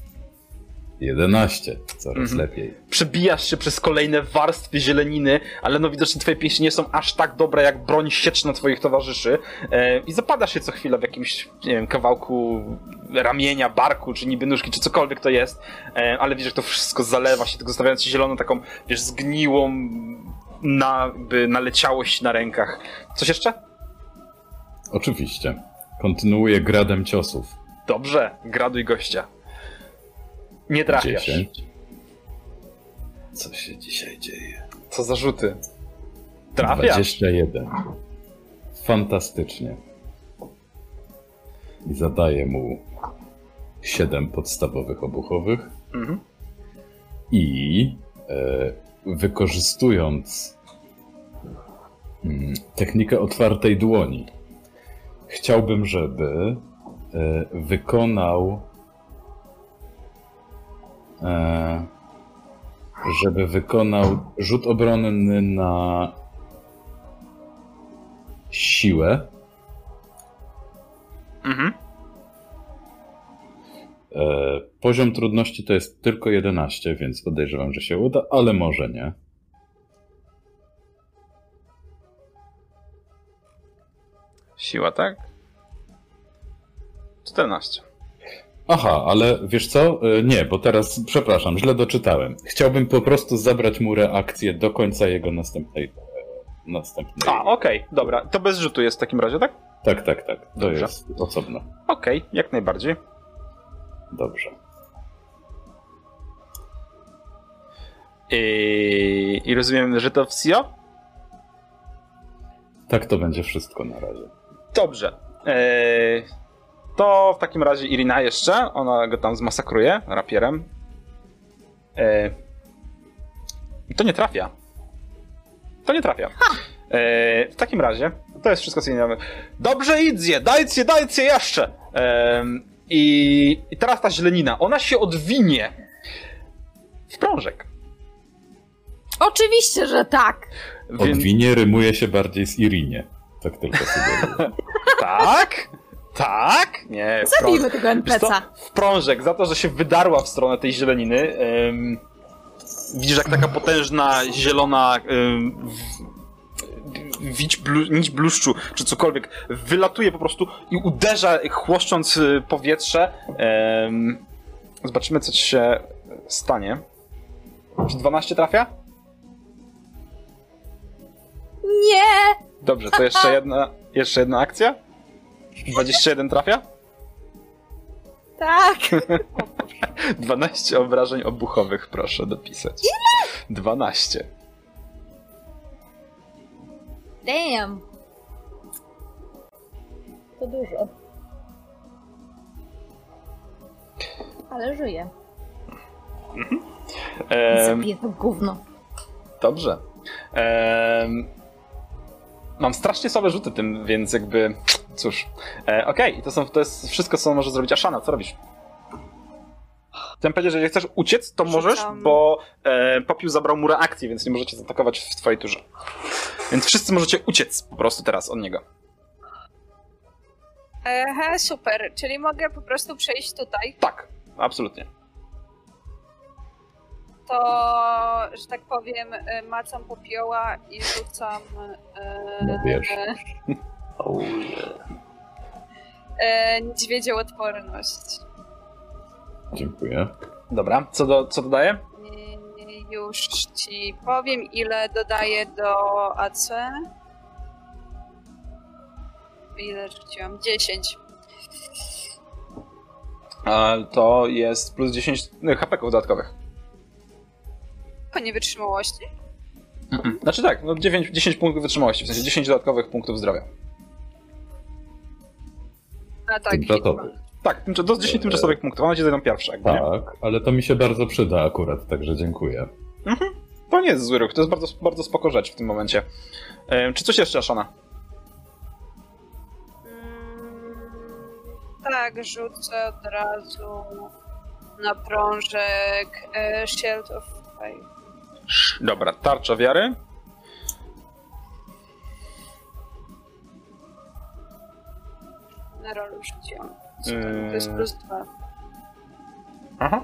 11. Coraz Mhm. lepiej. Przebijasz się przez kolejne warstwy zieleniny, ale no widocznie twoje pięści nie są aż tak dobre jak broń sieczna twoich towarzyszy e, i zapadasz się co chwilę w jakimś, nie wiem, kawałku ramienia, barku, czy niby nóżki, czy cokolwiek to jest, e, ale widzisz, że to wszystko zalewa się, tylko zostawiając ci zieloną taką, wiesz, zgniłą na, jakby naleciałość na rękach. Coś jeszcze? Oczywiście. Kontynuuję gradem ciosów. Dobrze, graduj gościa. Nie trafiasz. 10. Co się dzisiaj dzieje? Co za rzuty? Trafiasz. 21. Fantastycznie. I zadaję mu 7 podstawowych obuchowych. Mhm. I e, wykorzystując mm, technikę otwartej dłoni, chciałbym, żeby wykonał. E, żeby wykonał rzut obronny na siłę. Mhm. E, poziom trudności to jest tylko 11, więc podejrzewam, że się uda, ale może nie. Siła, tak? 14. Aha, ale wiesz co? E, Nie, bo teraz, przepraszam, źle doczytałem. Chciałbym po prostu zabrać mu reakcję do końca jego następnej. e, następnej. A, okej, dobra. To bez rzutu jest w takim razie, tak? Tak, tak, tak. To Dobrze. jest osobno. Okej, jak najbardziej. Dobrze. I, I rozumiem, że to wsio? Tak to będzie wszystko na razie. Dobrze. Eee, to w takim razie Irina jeszcze. Ona go tam zmasakruje rapierem. Eee, I to nie trafia. To nie trafia. Eee, w takim razie, to jest wszystko, co nie mamy. Dobrze, idzie, dajcie, dajcie jeszcze! Eee, i, I teraz ta źlenina, ona się odwinie w prążek. Oczywiście, że tak. Więc- Odwinie rymuje się bardziej z Irinie. Tak tylko sugeruję. Tak? Tak? Nie. w Zabijmy tego? NPC-a. W prążek, za to, że się wydarła w stronę tej zieleniny. Ym, widzisz, jak taka potężna, zielona ym, w- wić blu, nić bluszczu, czy cokolwiek, wylatuje po prostu i uderza, chłoszcząc y, powietrze. Ym, zobaczymy, co ci się stanie. Czy 12 trafia? Nie! Dobrze, to jeszcze jedna, jeszcze jedna akcja. 21 trafia? Tak! 12 obrażeń obuchowych, proszę dopisać. Ile? 12. Damn! To dużo. Ale żyje. Em, Zabiję to gówno. dobrze. Em, mam strasznie słabe rzuty tym, więc jakby. Cóż. E, Okej, i to, są, to jest wszystko, co może zrobić Ashana. Co robisz? Chciałem powiedzieć, że jeżeli chcesz uciec, to możesz, Rzucam. bo e, Popiół zabrał mu reakcję, więc nie możecie zaatakować w twojej turze. Więc wszyscy możecie uciec po prostu teraz od niego. Ehe, super. Czyli mogę po prostu przejść tutaj. Tak, absolutnie. To, że tak powiem, e, macam popioła i rzucam e, No wiesz. Oh, yeah. e, niedźwiedzią odporność. Dziękuję. Dobra, co, do, co dodaję? Już ci powiem, ile dodaję do AC. Ile rzuciłam? 10. A, to jest plus 10 HP dodatkowych. Po niewytrzymałości? Znaczy tak, no 9, 10 punktów wytrzymałości, w sensie 10 dodatkowych punktów zdrowia. A tak. Tymczasowy. Tak, tymcza- do 10 tymczasowych punktów, one ci zajdą pierwsze, jakby, nie? Tak, ale to mi się bardzo przyda akurat, także dziękuję. To nie jest zły ruch, to jest bardzo, bardzo spoko rzecz w tym momencie. E, czy coś jeszcze, Ashana? Mm, tak, rzucę od razu na prążek e, Shield of Faith. Dobra, tarcza wiary. Na rolu rzuciłam. Super, Yy. To jest plus dwa. Aha.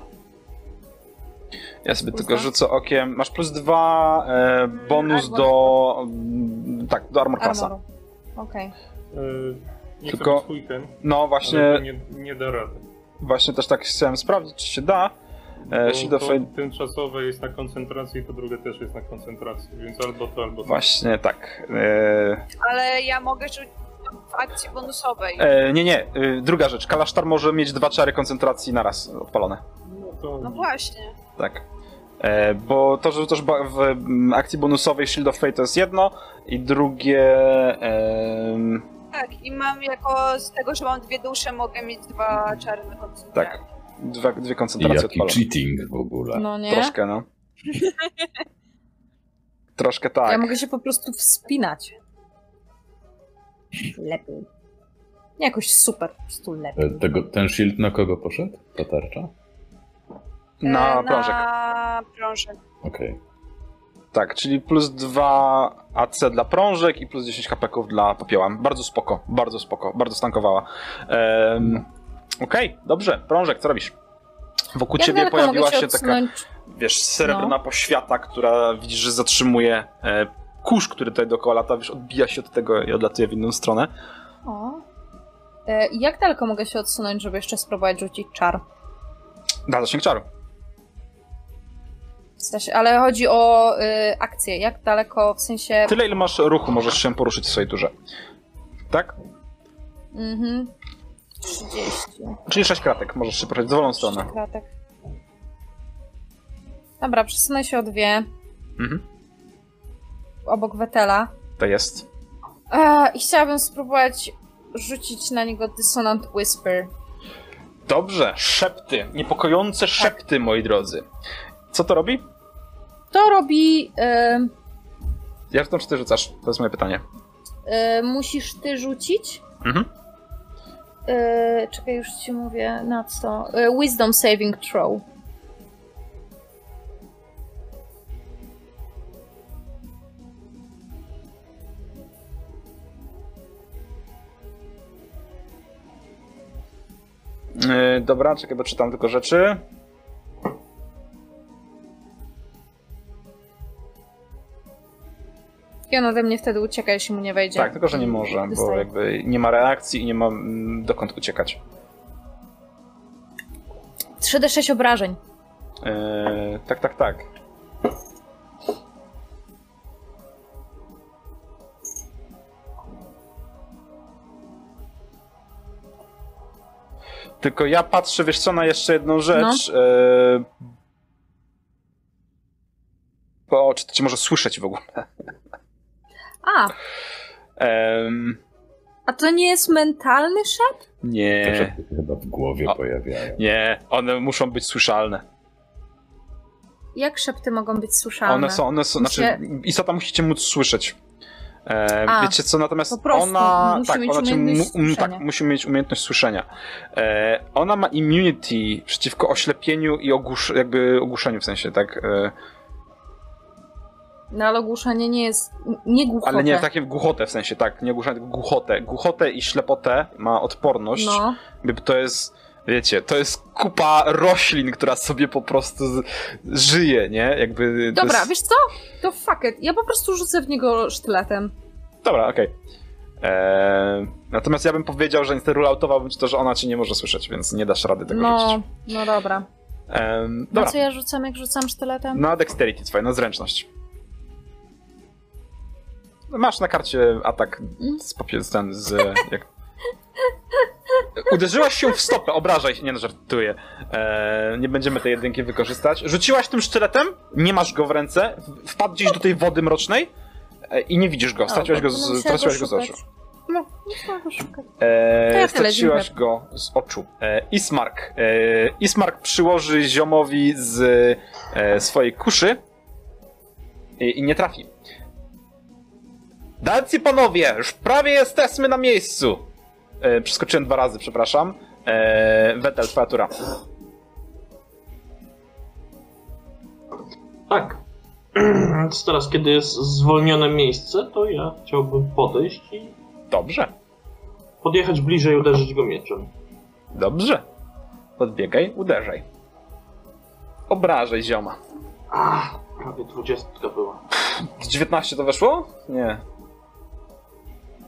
Ja sobie Plus tylko dwa? rzucę okiem. Masz plus dwa e, bonus Armor. do. mm, Tak, do armor klasa. Okej. Yy, nie Tylko- Tylko... swój ten, No właśnie... nie, nie da rady. właśnie też tak chciałem sprawdzić, czy się da. E, Shield of Fate tymczasowe jest na koncentracji, to drugie też jest na koncentracji, więc albo to, albo to. Właśnie tak. E, Ale ja mogę rzucić w akcji bonusowej. e, nie, nie. E, druga rzecz. Kalasztar może mieć dwa czary koncentracji naraz odpalone. No to No właśnie. Tak. E, bo to, że rzucasz w akcji bonusowej Shield of Fate to jest jedno i drugie... em, Tak, i mam jako z tego, że mam dwie dusze, mogę mieć dwa czary na koncentrację. tak. Dwa, dwie I koncentracje jaki odpalone. cheating w ogóle. No nie? Troszkę, no. Troszkę tak. Ja mogę się po prostu wspinać. Lepiej. Jakoś super, po prostu lepiej. E, Tego, ten shield na kogo poszedł? Ta tarcza? Na prążek. Na prążek. Okej. Tak, czyli plus 2 AC dla prążek i plus 10 hapeków dla popioła. Bardzo spoko, bardzo spoko, bardzo stankowała. Ehm, Okej, dobrze. Prążek, co robisz? Wokół Jak ciebie pojawiła się, się taka, wiesz, srebrna No. poświata, która widzisz, że zatrzymuje e, kurz, który tutaj dookoła lata, wiesz, odbija się od tego i odlatuje w inną stronę. O. E, jak daleko mogę się odsunąć, żeby jeszcze spróbować rzucić czar? Da, zasięg czaru. Ale chodzi o y, akcję. Jak daleko, w sensie... Tyle, ile masz ruchu, możesz się poruszyć w swojej turze. Tak? Mhm. 30. Czyli 6 kratek, możesz się poruszać w dowolną stronę. Kratek. Dobra, przesunę się o dwie. Mhm. Obok Wetela. To jest. E, I chciałabym spróbować rzucić na niego Dissonant Whisper. Dobrze, szepty. Niepokojące szepty, moi drodzy. Co to robi? To robi... Y, Ja rzucam, czy ty rzucasz? To jest moje pytanie. y, musisz ty rzucić. Mhm. Y, czekaj, już ci mówię na co. Y, wisdom Saving Throw. Yy, dobra, czekaj, bo czytam tylko rzeczy. I on ode mnie wtedy ucieka, jeśli mu nie wejdzie. Tak, tylko że nie może, bo jakby nie ma reakcji i nie ma mm, dokąd uciekać. 3d6 obrażeń. Yy, tak, tak, tak. Tylko ja patrzę, wiesz co, na jeszcze jedną rzecz. No. E... Bo czy to cię może słyszeć w ogóle? A, Em, a to nie jest mentalny szept? Te nie, szepty się chyba w głowie O. pojawiają. nie, one muszą być słyszalne. Jak szepty mogą być słyszalne? One są, one są, znaczy Się- istota musicie móc słyszeć. E, A, wiecie co, natomiast po prostu ona, musi tak, mieć ona umiejętność mu- tak, słyszenia. musi mieć umiejętność słyszenia. E, ona ma immunity przeciwko oślepieniu i ogłusz, jakby ogłuszeniu w sensie, tak? E, No ale ogłuszenie nie jest... Nie głuchote. ale nie takie głuchotę w sensie, tak, nie ogłuszenie, tylko głuchotę. Głuchotę i ślepotę ma odporność. No. To jest, wiecie, to jest kupa roślin, która sobie po prostu z, żyje, nie? Jakby Dobra, jest... wiesz co? To fuck it. Ja po prostu rzucę w niego sztyletem. Dobra, okej. Eee, Natomiast ja bym powiedział, że niestety ruleoutowałbym ci to, że ona cię nie może słyszeć, więc nie dasz rady tego No, rzucić. no dobra. Eee, Na dobra, co ja rzucam, jak rzucam sztyletem? na dexterity twoje, na zręczność. Masz na karcie atak z popie- ten z... Jak... Uderzyłaś się w stopę, obrażaj się, nie no, żartuję. Eee, nie będziemy tej jedynki wykorzystać. Rzuciłaś tym sztyletem, nie masz go w ręce, wpadł gdzieś do tej wody mrocznej e, i nie widzisz go, straciłaś go, z, straciłaś go z oczu. No, go szukać. E, tyle, straciłaś go z oczu. E, Ismark. E, Ismark przyłoży ziomowi z e, swojej kuszy i, i nie trafi. Dalcy panowie, już prawie jesteśmy na miejscu. E, przeskoczyłem dwa razy, przepraszam. E, Wetel, twoja tura. Tak. Więc teraz, kiedy jest zwolnione miejsce, to ja chciałbym podejść i Dobrze, podjechać bliżej i uderzyć go mieczem. dobrze. Podbiegaj, uderzaj. Obrażaj zioma. Ach, prawie dwudziestka była. Z 19 to weszło? Nie.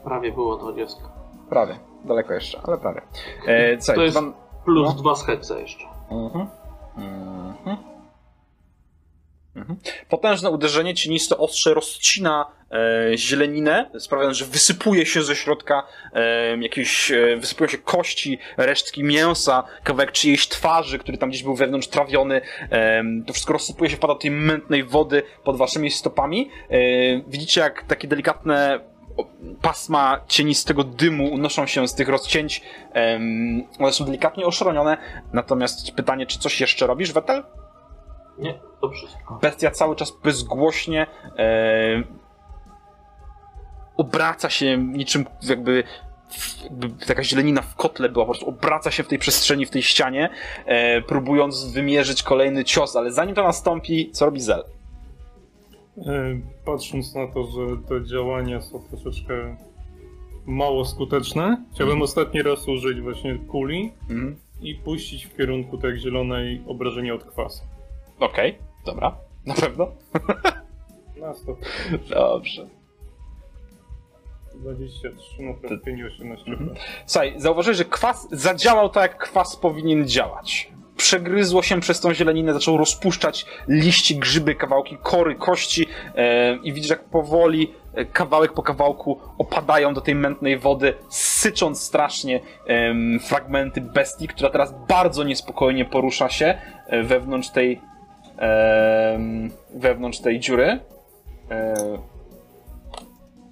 Prawie było dwudziestka. Prawie. Daleko jeszcze, ale prawie. E, co, To jest- Plus No. dwa z jeszcze. Mhm. Mhm. Mhm. Potężne uderzenie cieniste ostrze rozcina e, zieleninę, sprawiając, że wysypuje się ze środka e, jakieś, e, wysypują się kości, resztki mięsa, kawałek czyjejś twarzy, który tam gdzieś był wewnątrz trawiony. E, to wszystko rozsypuje się, pada do tej mętnej wody pod waszymi stopami. E, widzicie, jak takie delikatne pasma cienistego dymu unoszą się z tych rozcięć. Em, one są delikatnie oszronione. Natomiast pytanie, czy coś jeszcze robisz, Wetel? Nie, to wszystko. Bestia cały czas bezgłośnie e, obraca się niczym jakby, jakby taka zielenina w kotle była, po prostu obraca się w tej przestrzeni, w tej ścianie, e, próbując wymierzyć kolejny cios, ale zanim to nastąpi, co robi Zel? E, Patrząc na to, że te działania są troszeczkę mało skuteczne, chciałbym ostatni raz użyć właśnie kuli Mhm. i puścić w kierunku tak zielonej obrażenia od kwasu. Okej, dobra, na pewno. Na 100. Dobrze. 23 na trafienie 18. Mhm. Słuchaj, zauważyłeś, że kwas zadziałał tak, jak kwas powinien działać. Przegryzło się przez tą zieleninę, zaczął rozpuszczać liści, grzyby, kawałki kory, kości e, i widzisz, jak powoli, e, kawałek po kawałku opadają do tej mętnej wody, sycząc strasznie em, fragmenty bestii, która teraz bardzo niespokojnie porusza się e, wewnątrz tej wewnątrz tej dziury. E,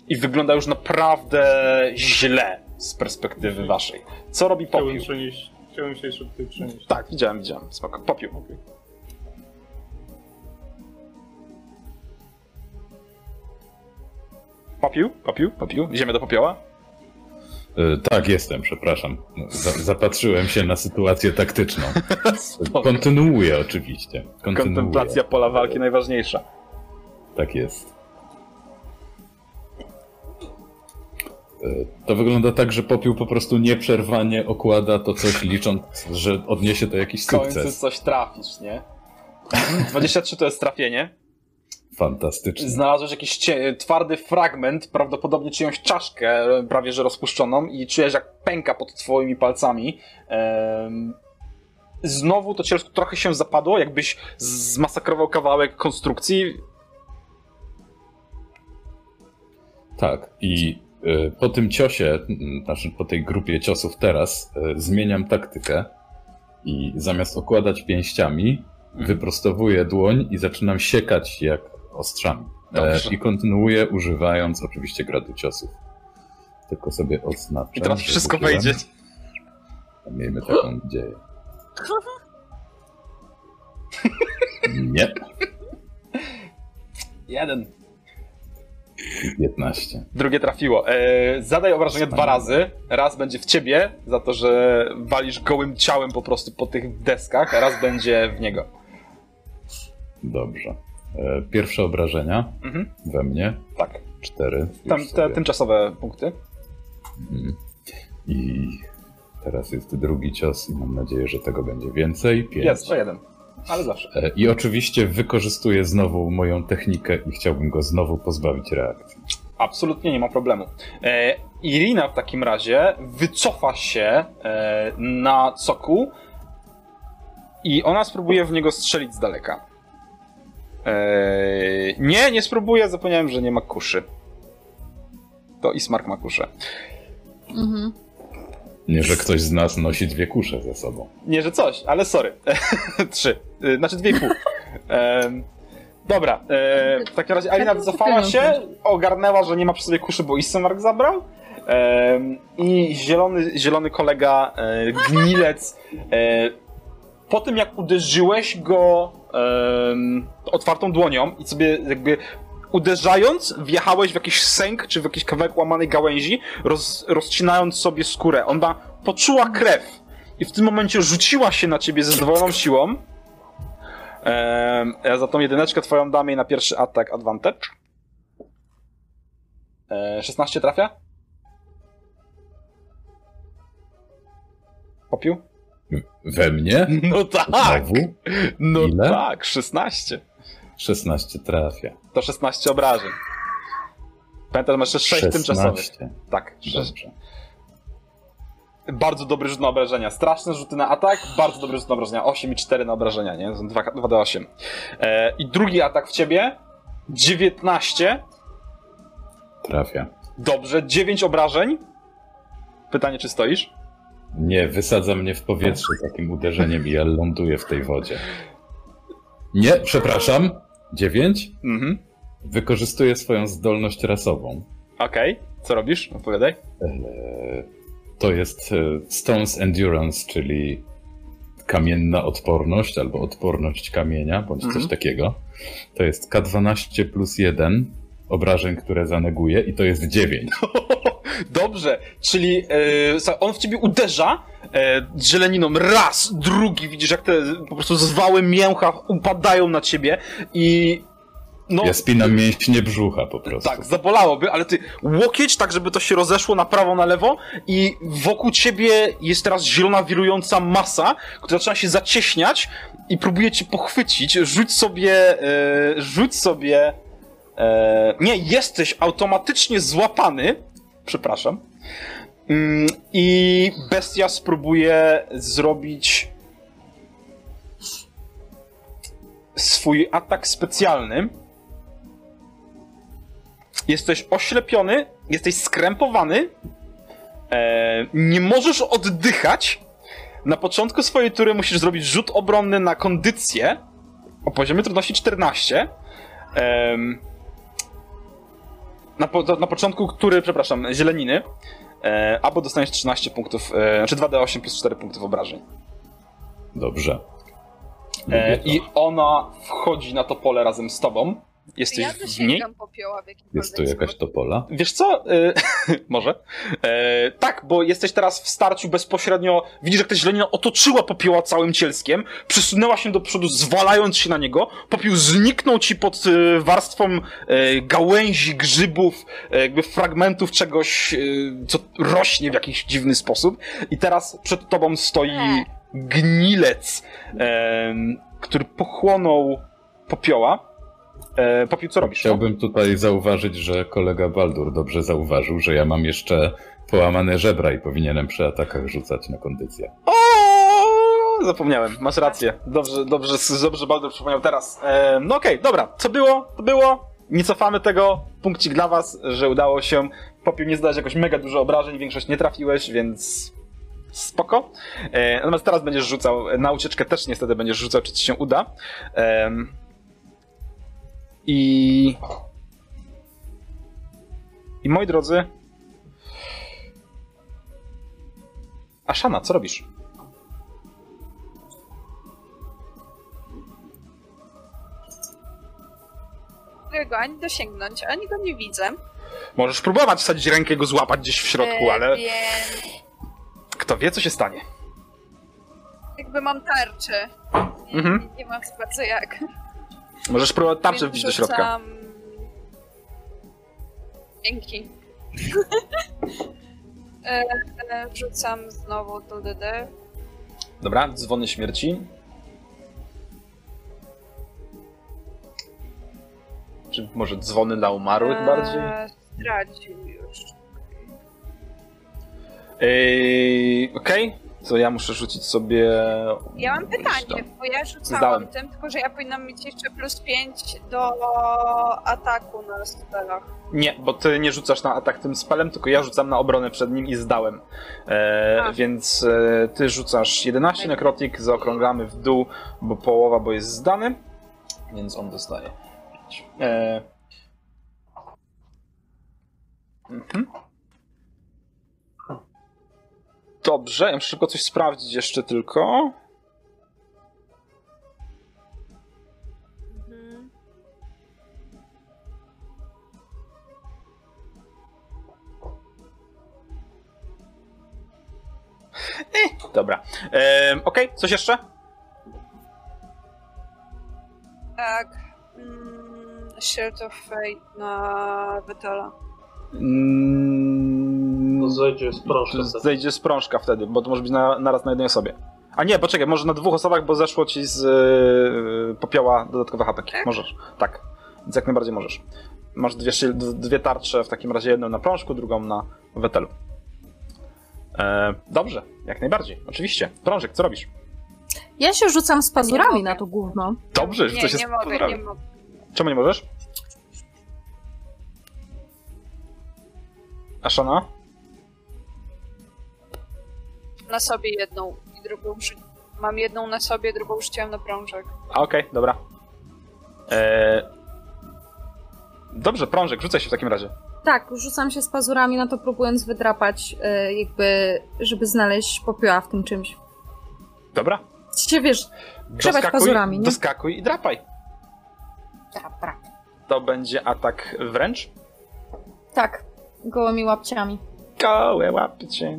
i wygląda już naprawdę źle z perspektywy waszej. Co robi Chciałbym Popiół? przenieść, chciałbym się jeszcze tutaj przenieść. Tak, widziałem, widziałem. Spoko. Popiół. Okej. Popiół? Popiół? Popiół? Idziemy do popioła? E, Tak, jestem, przepraszam. Za, zapatrzyłem się na sytuację taktyczną. Kontynuuję oczywiście. Kontynuuję. Kontemplacja pola walki najważniejsza. Tak jest. To wygląda tak, że popiół po prostu nieprzerwanie okłada to coś, licząc, że odniesie to jakiś W końcu sukces. coś trafisz, nie? 23 to jest trafienie. Fantastycznie. Znalazłeś jakiś twardy fragment, prawdopodobnie czyjąś czaszkę, e, prawie że rozpuszczoną, i czujesz jak pęka pod twoimi palcami. Em, znowu to cielsko trochę się zapadło, jakbyś zmasakrował kawałek konstrukcji. Tak, i po tym ciosie, znaczy po tej grupie ciosów teraz, y, zmieniam taktykę i zamiast okładać pięściami, wyprostowuję dłoń i zaczynam siekać jak ostrzami. E, Dobrze. I kontynuuję używając oczywiście gradu ciosów. Tylko sobie odznaczę. I teraz wszystko wejdzie. Miejmy taką nadzieję. Nie, Jeden. 15. Drugie trafiło. E, zadaj obrażenie dwa razy. Raz będzie w ciebie, za to, że walisz gołym ciałem po prostu po tych deskach, a raz będzie w niego. Dobrze. E, Pierwsze obrażenia Mhm. we mnie. Tak. Cztery. Tam, te sobie- tymczasowe punkty. Mhm. I teraz jest drugi cios i mam nadzieję, że tego będzie więcej. Pięć. Jest, to jeden. Ale zawsze. E, I oczywiście wykorzystuję znowu moją technikę i chciałbym go znowu pozbawić reakcji. Absolutnie nie ma problemu. E, Irina w takim razie wycofa się e, na soku i ona spróbuje w niego strzelić z daleka. E, nie, nie spróbuję, zapomniałem, że nie ma kuszy. To Ismark ma kuszę. Mhm. Nie, że ktoś z nas nosi dwie kusze ze sobą. Nie, że coś, ale sorry. Trzy. Y, Znaczy dwie i pół. Dobra, e, w takim razie Alina wycofała się, ogarnęła, że nie ma przy sobie kuszy, bo Ismark zabrał. I zielony, zielony kolega, e, gnilec, e, po tym jak uderzyłeś go otwartą dłonią i sobie jakby uderzając wjechałeś w jakiś sęk czy w jakiś kawałek łamanej gałęzi, roz, rozcinając sobie skórę. Ona poczuła krew i w tym momencie rzuciła się na ciebie ze zdwojoną siłą. Ehm, ja za tą jedyneczkę twoją dam jej na pierwszy atak advantage. E, 16 trafia? Popił? We mnie? No tak! Znowu? No Ile? tak, 16. 16 trafia. To 16 obrażeń. Pamiętaj, masz jeszcze 6 tymczasowych. 16. Tak, Dobrze. Bardzo dobry rzut na obrażenia. Straszne rzuty na atak, bardzo dobry rzut na obrażenia. 8 i 4 na obrażenia, nie? 2, 2d8. E, I drugi atak w ciebie. 19. Trafia. Dobrze, 9 obrażeń. Pytanie, czy stoisz? Nie, wysadza mnie w powietrze takim uderzeniem i ja ląduję w tej wodzie. Nie, przepraszam. 9. Mhm. Wykorzystuję swoją zdolność rasową. Okej. Co robisz? Opowiadaj. Eee, To jest e, Stone's Endurance, czyli kamienna odporność albo odporność kamienia, bądź Mhm. coś takiego. To jest K12 plus 1 obrażeń, które zaneguje i to jest 9. Dobrze, czyli e, słuchaj, on w ciebie uderza e, zieleniną raz, drugi, widzisz jak te po prostu zwały mięcha upadają na ciebie i no Ja spinam mięśnie brzucha po prostu. tak, zabolałoby, ale ty łokieć tak, żeby to się rozeszło na prawo, na lewo i wokół ciebie jest teraz zielona wirująca masa, która zaczyna się zacieśniać i próbuje cię pochwycić. Rzuć sobie, e, rzuć sobie, e, nie, jesteś automatycznie złapany, przepraszam, i bestia spróbuje zrobić swój atak specjalny. Jesteś oślepiony, jesteś skrępowany, e, nie możesz oddychać. Na początku swojej tury musisz zrobić rzut obronny na kondycję o poziomie trudności 14. Em, na, po, na początku tury, przepraszam, zieleniny. E, albo dostaniesz 13 punktów, e, znaczy 2d8 plus 4 punktów obrażeń. Dobrze. E. I ona wchodzi na to pole razem z tobą. Jesteś Ja w niej. popioła w jakimkolwiek Jest tu jakaś topola? Wiesz co? E, może. E, tak, bo jesteś teraz w starciu bezpośrednio. Widzisz, jak ta źlenina otoczyła popioła całym cielskiem, przesunęła się do przodu, zwalając się na niego. Popiół zniknął ci pod e, warstwą e, gałęzi, grzybów, e, jakby fragmentów czegoś, e, co rośnie w jakiś dziwny sposób. I teraz przed tobą stoi gnilec, który pochłonął popioła. E, co robisz? Chciałbym tutaj zauważyć, że kolega Baldur dobrze zauważył, że ja mam jeszcze połamane żebra i powinienem przy atakach rzucać na kondycję. O, zapomniałem, masz rację. Dobrze, dobrze, dobrze Baldur przypomniał teraz. E, no okej, dobra, co było, to było. Nie cofamy tego. Punkcik dla was, że udało się. Popiół nie zdać jakoś mega dużo obrażeń, większość nie trafiłeś, więc spoko. E, natomiast teraz będziesz rzucał, na ucieczkę też niestety będziesz rzucał, czy ci się uda. Em, I... I moi drodzy... Ashana, co robisz? mogę go ani dosięgnąć, ani go nie widzę. Możesz próbować wsadzić rękę go złapać gdzieś w środku, E, ale Więc kto wie, co się stanie. jakby mam tarczę. Nie, Mhm. nie, nie mam za jak. Możesz próbować tarczę wbić do środka. Dzięki. e, e, wrzucam znowu do DD. Dobra, dzwony śmierci. Czy może dzwony dla umarłych bardziej? E, Stracił już. Ej, Okej, to ja muszę rzucić sobie. Ja mam pytanie, bo ja rzucałam Zdałem. tym, tylko że ja powinnam mieć jeszcze plus 5 do ataku na spelach. Nie, bo ty nie rzucasz na atak tym spelem, tylko ja rzucam na obronę przed nim i zdałem. E, więc e, ty rzucasz 11 nekrotik, zaokrąglamy w dół, bo połowa, bo jest zdany. Więc on dostaje. E, mhm. Dobrze, ja muszę szybko coś sprawdzić jeszcze tylko. Mhm. Dobra. E, Okej, coś jeszcze? Tak. Mm, Shield of Fate na Betala. Mm, Zejdzie z proszka. Zejdzie z prążka wtedy, bo to może być na, naraz na jednej osobie. A nie, poczekaj, może na dwóch osobach, bo zeszło ci z yy, popioła dodatkowe hapeki. Tak? Możesz, tak. Więc jak najbardziej możesz. Masz dwie, dwie tarcze, w takim razie jedną na prążku, drugą na wetelu. E, dobrze, jak najbardziej, oczywiście. Prążek, co robisz? Ja się rzucam z pazurami na to gówno. Dobrze, Nie, rzucę się nie z mogę, nie mogę. Czemu nie możesz? Ashana? Na sobie jedną i drugą rzu- Mam jedną na sobie, drugą rzuciłam na prążek. A, Okej, dobra. E, dobrze, prążek, rzucaj się w takim razie. Tak, rzucam się z pazurami na to, próbując wydrapać, e, jakby, żeby znaleźć popioła w tym czymś. Dobra. Się wiesz, Grzebać pazurami, nie? doskakuj i drapaj. Dobra. To będzie atak wręcz. Tak, gołymi łapciami. Gołe łapcie.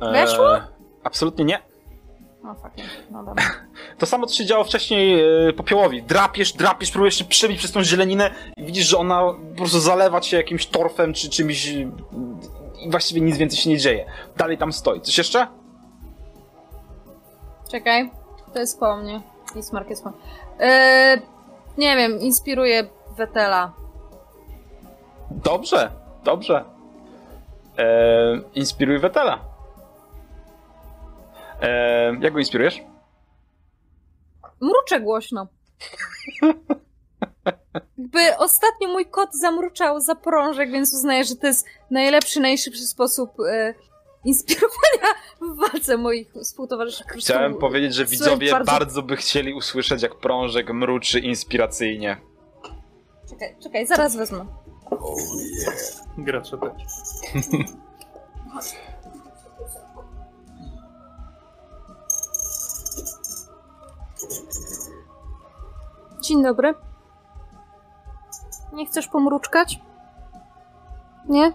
Weszło? Eee, absolutnie nie. No fuck, nie. no dobra. To samo, co się działo wcześniej e, popiołowi. Drapiesz, drapiesz, próbujesz się przebić przez tą zieleninę i widzisz, że ona po prostu zalewa cię jakimś torfem czy czymś e, i właściwie nic więcej się nie dzieje. Dalej tam stoi. Coś jeszcze? Czekaj, to jest po mnie. Ismark jest po e, Nie wiem, inspiruje Wetela. Dobrze, dobrze. Eee, inspiruj Wetela. Eee, jak go inspirujesz? Mruczę głośno. Jakby ostatnio mój kot zamruczał za prążek, więc uznaję, że to jest najlepszy, najszybszy sposób e, inspirowania w walce moich współtowarzyszy. Chciałem powiedzieć, że widzowie bardzo... bardzo- by chcieli usłyszeć, jak prążek mruczy inspiracyjnie. Czekaj, czekaj, zaraz wezmę. Gracze też. Dzień dobry. Nie chcesz pomruczkać? Nie?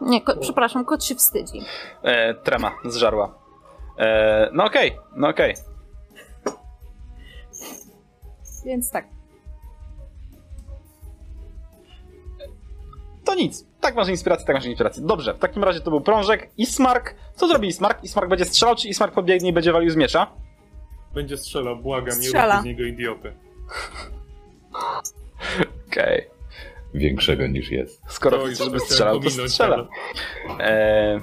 Nie, ko- przepraszam, kot się wstydzi. E, trema zżarła. E, no okej, no okej. Więc tak. To nic. Tak masz inspirację, tak masz inspirację. Dobrze, w takim razie to był prążek. Ismark. Co zrobi Ismark? Ismark będzie strzelał, czy Ismark podbiegnie i będzie walił z miecza? Będzie strzelał, błagam, nie Strzela. rób z niego idioty. Okej. większego niż jest. Skoro To chcesz, żeby strzelał, to strzela. Eee,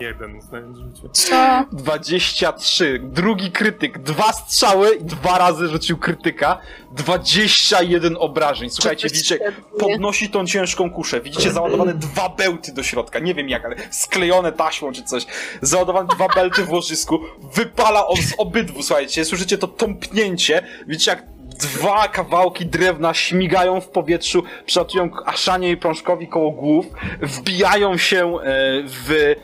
Jeden znając życie. Co? 23. Drugi krytyk. Dwa strzały i dwa razy rzucił krytyka. 21 obrażeń. Słuchajcie, widzicie, podnosi tą ciężką kuszę. Widzicie załadowane dwa bełty do środka. Nie wiem jak, ale sklejone taśmą czy coś. Załadowane dwa belty w łożysku. Wypala on z obydwu, słuchajcie. Słyszycie to tąpnięcie. Widzicie jak dwa kawałki drewna śmigają w powietrzu, przelatują Aszanie i Prążkowi koło głów, wbijają się e, w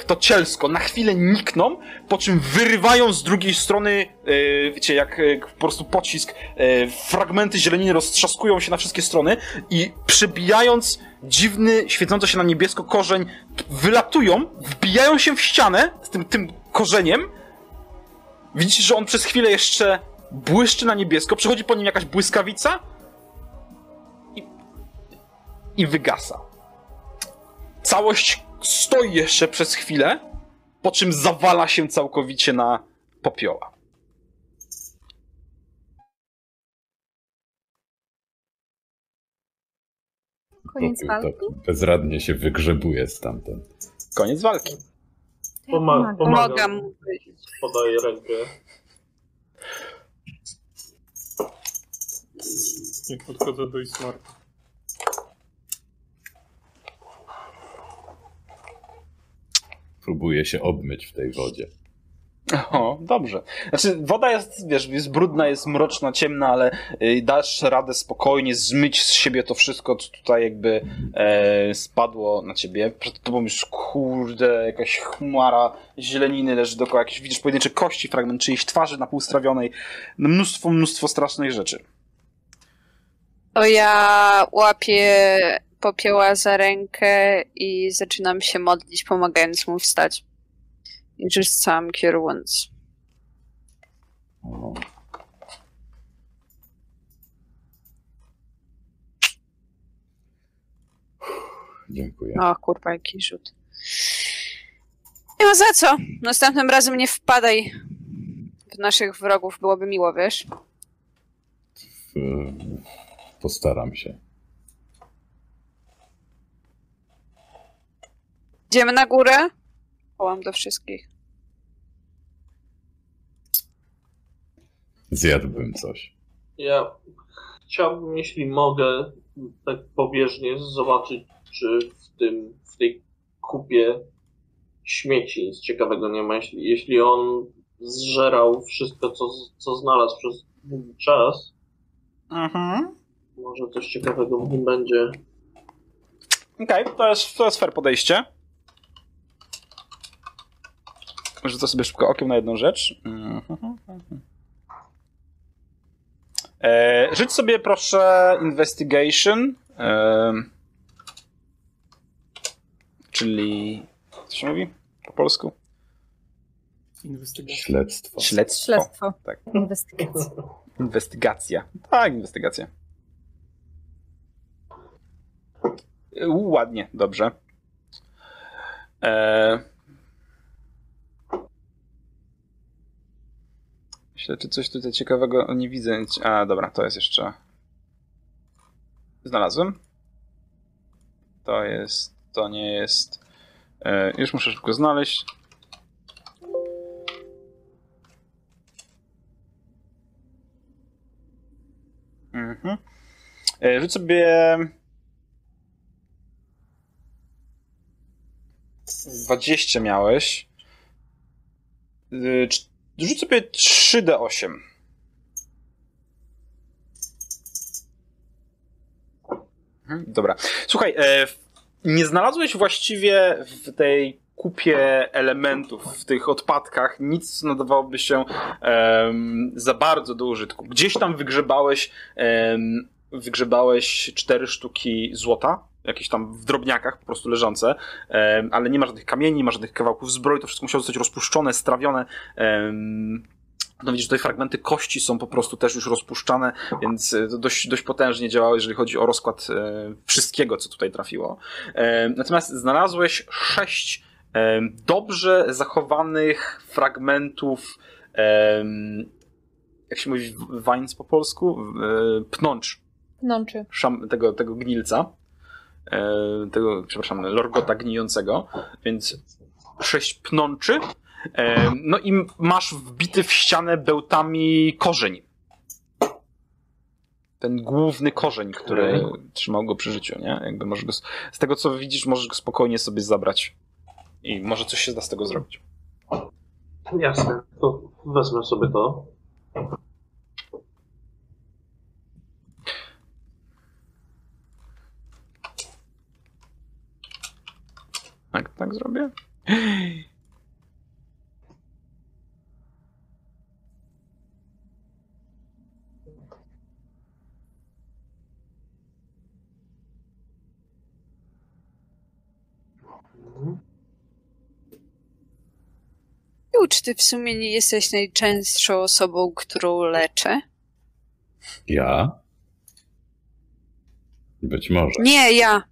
w to cielsko, na chwilę nikną, po czym wyrywają z drugiej strony, e, wiecie, jak, jak po prostu pocisk, e, fragmenty zieleniny roztrzaskują się na wszystkie strony i przebijając dziwny, świecący się na niebiesko korzeń, wylatują, wbijają się w ścianę z tym, tym korzeniem. Widzicie, że on przez chwilę jeszcze błyszczy na niebiesko, przechodzi po nim jakaś błyskawica i, i wygasa. Całość stoi jeszcze przez chwilę, po czym zawala się całkowicie na popioła. Koniec Popiół walki? tak bezradnie się wygrzebuje stamtąd. Koniec walki. Poma- pomagam. Podaję rękę. Nie podchodzę do Ismarka. Próbuje się obmyć w tej wodzie. O, dobrze. Znaczy, woda jest, wiesz, jest brudna, jest mroczna, ciemna, ale y, dasz radę spokojnie zmyć z siebie to wszystko, co tutaj jakby e, spadło na ciebie. Przed tobą już, kurde, jakaś chmara zieleniny leży dookoła, jakieś, widzisz pojedyncze kości, fragment czyjejś twarzy napółstrawionej. No, mnóstwo, mnóstwo strasznych rzeczy. To ja łapię popioła za rękę i zaczynam się modlić, pomagając mu wstać. I czyszczam kierując. O, Dziękuję. O kurwa, jaki rzut. Nie ma za co. Następnym razem nie wpadaj w naszych wrogów, byłoby miło, wiesz? Postaram się. Idziemy na górę? Wołam do wszystkich. Zjadłbym coś. Ja chciałbym, jeśli mogę, tak pobieżnie zobaczyć, czy w tym, w tej kupie śmieci nic ciekawego nie ma. Jeśli, jeśli on zżerał wszystko, co, co znalazł przez długi czas, Mhm. może coś ciekawego w nim będzie. Okej, to, jest, to jest fair podejście. Rzucę sobie szybko okiem na jedną rzecz. E, rzuć sobie proszę investigation. E, czyli. Co się mówi po polsku? Śledztwo. Śledztwo. Śledztwo. Tak. Inwestygacja. Inwestygacja. Tak, inwestygacja. U, ładnie, dobrze. E... Myślę, czy coś tutaj ciekawego nie widzę. A, dobra, to jest jeszcze. Znalazłem. To jest. To nie jest. E, już muszę szybko znaleźć. Mhm. E, Rzuć sobie. 20 miałeś. Rzuć sobie 3D8. Mhm, Dobra. Słuchaj, e, nie znalazłeś właściwie w tej kupie elementów, w tych odpadkach, nic, nadawałoby się za bardzo do użytku. Gdzieś tam wygrzebałeś, em, wygrzebałeś cztery sztuki złota, jakieś tam w drobniakach po prostu leżące, ale nie ma żadnych kamieni, nie ma żadnych kawałków zbroi, to wszystko musiało zostać rozpuszczone, strawione. no widzisz, tutaj fragmenty kości są po prostu też już rozpuszczane, więc e, to dość, dość potężnie działało, jeżeli chodzi o rozkład e, wszystkiego, co tutaj trafiło. Natomiast znalazłeś sześć dobrze zachowanych fragmentów jak się mówi wines po polsku? E, pnącz Pnączy. szam, tego, tego gnilca, tego, przepraszam, lorgota gnijącego, więc sześć pnączy, e, no i masz wbity w ścianę bełtami korzeń. Ten główny korzeń, który trzymał go przy życiu, nie? Jakby możesz go, z tego co widzisz, możesz go spokojnie sobie zabrać. I może coś się da z tego zrobić. Jasne, to wezmę sobie to. Tak, tak zrobię? Czy ty w sumie nie jesteś najczęstszą osobą, którą leczę? Ja? Być może. Nie, ja.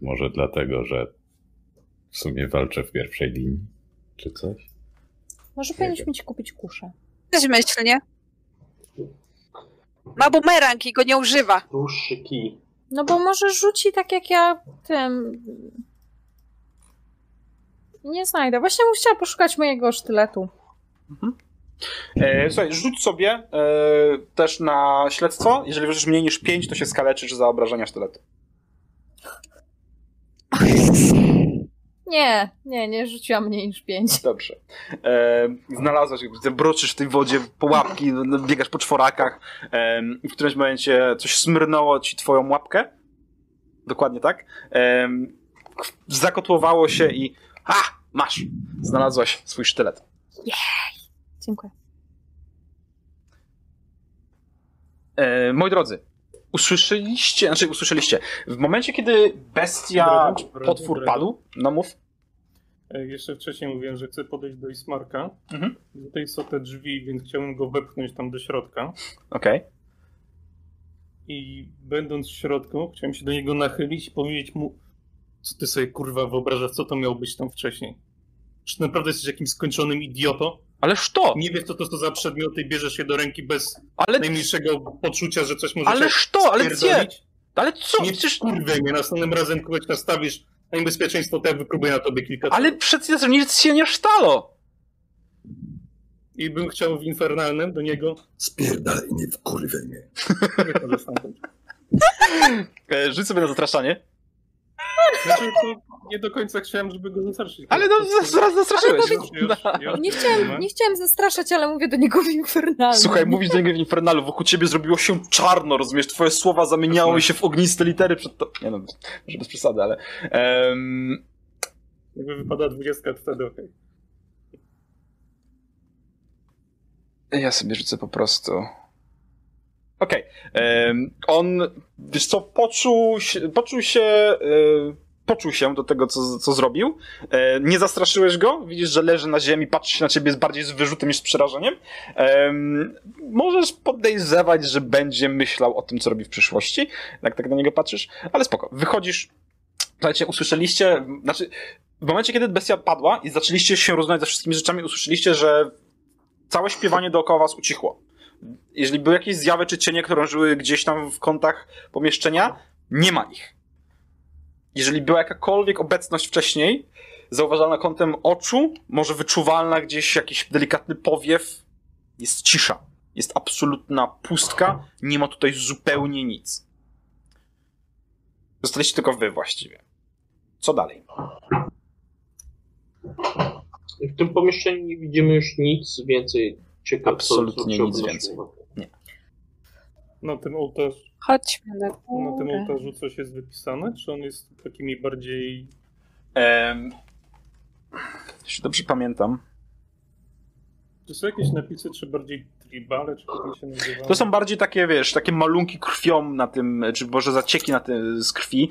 Może dlatego, że w sumie walczę w pierwszej linii, czy coś? Może powinniśmy ci kupić kuszę. Bezmyślnie. Ma bumerang i go nie używa. Dłuższy kij. No bo może rzuci tak jak ja tym... Nie znajdę. Właśnie bym chciała poszukać mojego sztyletu. E, słuchaj, rzuć sobie e, też na śledztwo. Jeżeli wyrzucisz mniej niż 5, to się skaleczysz za obrażenia sztyletu. Nie, nie, nie rzuciłam mniej niż pięć. Dobrze. E, znalazłaś, jakby broczysz w tej wodzie pułapki, no, biegasz po czworakach e, i w którymś momencie coś smyrnęło ci twoją łapkę. Dokładnie tak. E, zakotłowało się i a, masz! Znalazłaś swój sztylet. Dziękuję. E, moi drodzy, usłyszeliście, znaczy usłyszeliście, w momencie, kiedy bestia, dobra, potwór padł, no mów, E, Jeszcze wcześniej mówiłem, że chcę podejść do Ismarka. Mhm. Tutaj są te drzwi, więc chciałbym go wepchnąć tam do środka. okej. I będąc w środku, chciałem się do niego nachylić i powiedzieć mu, co ty sobie kurwa wyobrażasz, co to miało być tam wcześniej. Czy naprawdę jesteś jakimś skończonym idiotą? Ależ to! Nie wiesz, co to są za przedmioty i bierzesz je do ręki bez Ale, najmniejszego poczucia, że coś może ależ to, ale gdzie? Ale co? Nie Przecież, kurwę mnie, następnym razem kogoś nastawisz na niebezpieczeństwo, to ja wypróbuję na tobie kilka ale przecież nic się nie sztalo! I bym chciał w Infernalnym do niego Spierdalaj, nie wkurwaj mnie. E, rzuć sobie na zastraszanie. Znaczy, to nie do końca chciałem, żeby go zastraszyć. Ale no, zaraz zastraszyłeś. Ale Już, już, już. Nie chciałem, nie chciałem zastraszać, ale mówię do niego w infernalnym. Słuchaj, mówisz do niego w Infernalu, wokół ciebie zrobiło się czarno, rozumiesz? Twoje słowa zamieniały się w ogniste litery przed to... Nie no, może bez przesady, ale... em, Jakby wypada 20, to wtedy okej. Ja sobie rzucę po prostu. Okej. em, On, wiesz co, poczuł się, poczuł się, e, poczuł się do tego, co, co zrobił. E, nie zastraszyłeś go, widzisz, że leży na ziemi, patrzy się na ciebie bardziej z wyrzutem niż z przerażeniem. Em, możesz podejrzewać, że będzie myślał o tym, co robi w przyszłości, jak tak na niego patrzysz, ale spoko. Wychodzisz, słuchajcie, usłyszeliście, znaczy, w momencie, kiedy bestia padła i zaczęliście się rozmawiać ze wszystkimi rzeczami, usłyszeliście, że całe śpiewanie dookoła was ucichło. Jeżeli były jakieś zjawy czy cienie, które żyły gdzieś tam w kątach pomieszczenia, nie ma ich. Jeżeli była jakakolwiek obecność wcześniej, zauważalna kątem oczu, może wyczuwalna gdzieś jakiś delikatny powiew, jest cisza. Jest absolutna pustka, nie ma tutaj zupełnie nic. Zostaliście tylko wy właściwie. Co dalej? W tym pomieszczeniu nie widzimy już nic więcej ciekawego. Absolutnie nic więcej. Na tym ołtarzu, Chodźmy na na tym górę. ołtarzu coś jest wypisane, czy on jest takimi bardziej... Ehm, jeśli dobrze pamiętam, Czy są jakieś napisy, czy bardziej tribale, czy jak to się nazywa? To są bardziej takie, wiesz, takie malunki krwią na tym, czy może zacieki na tym z krwi.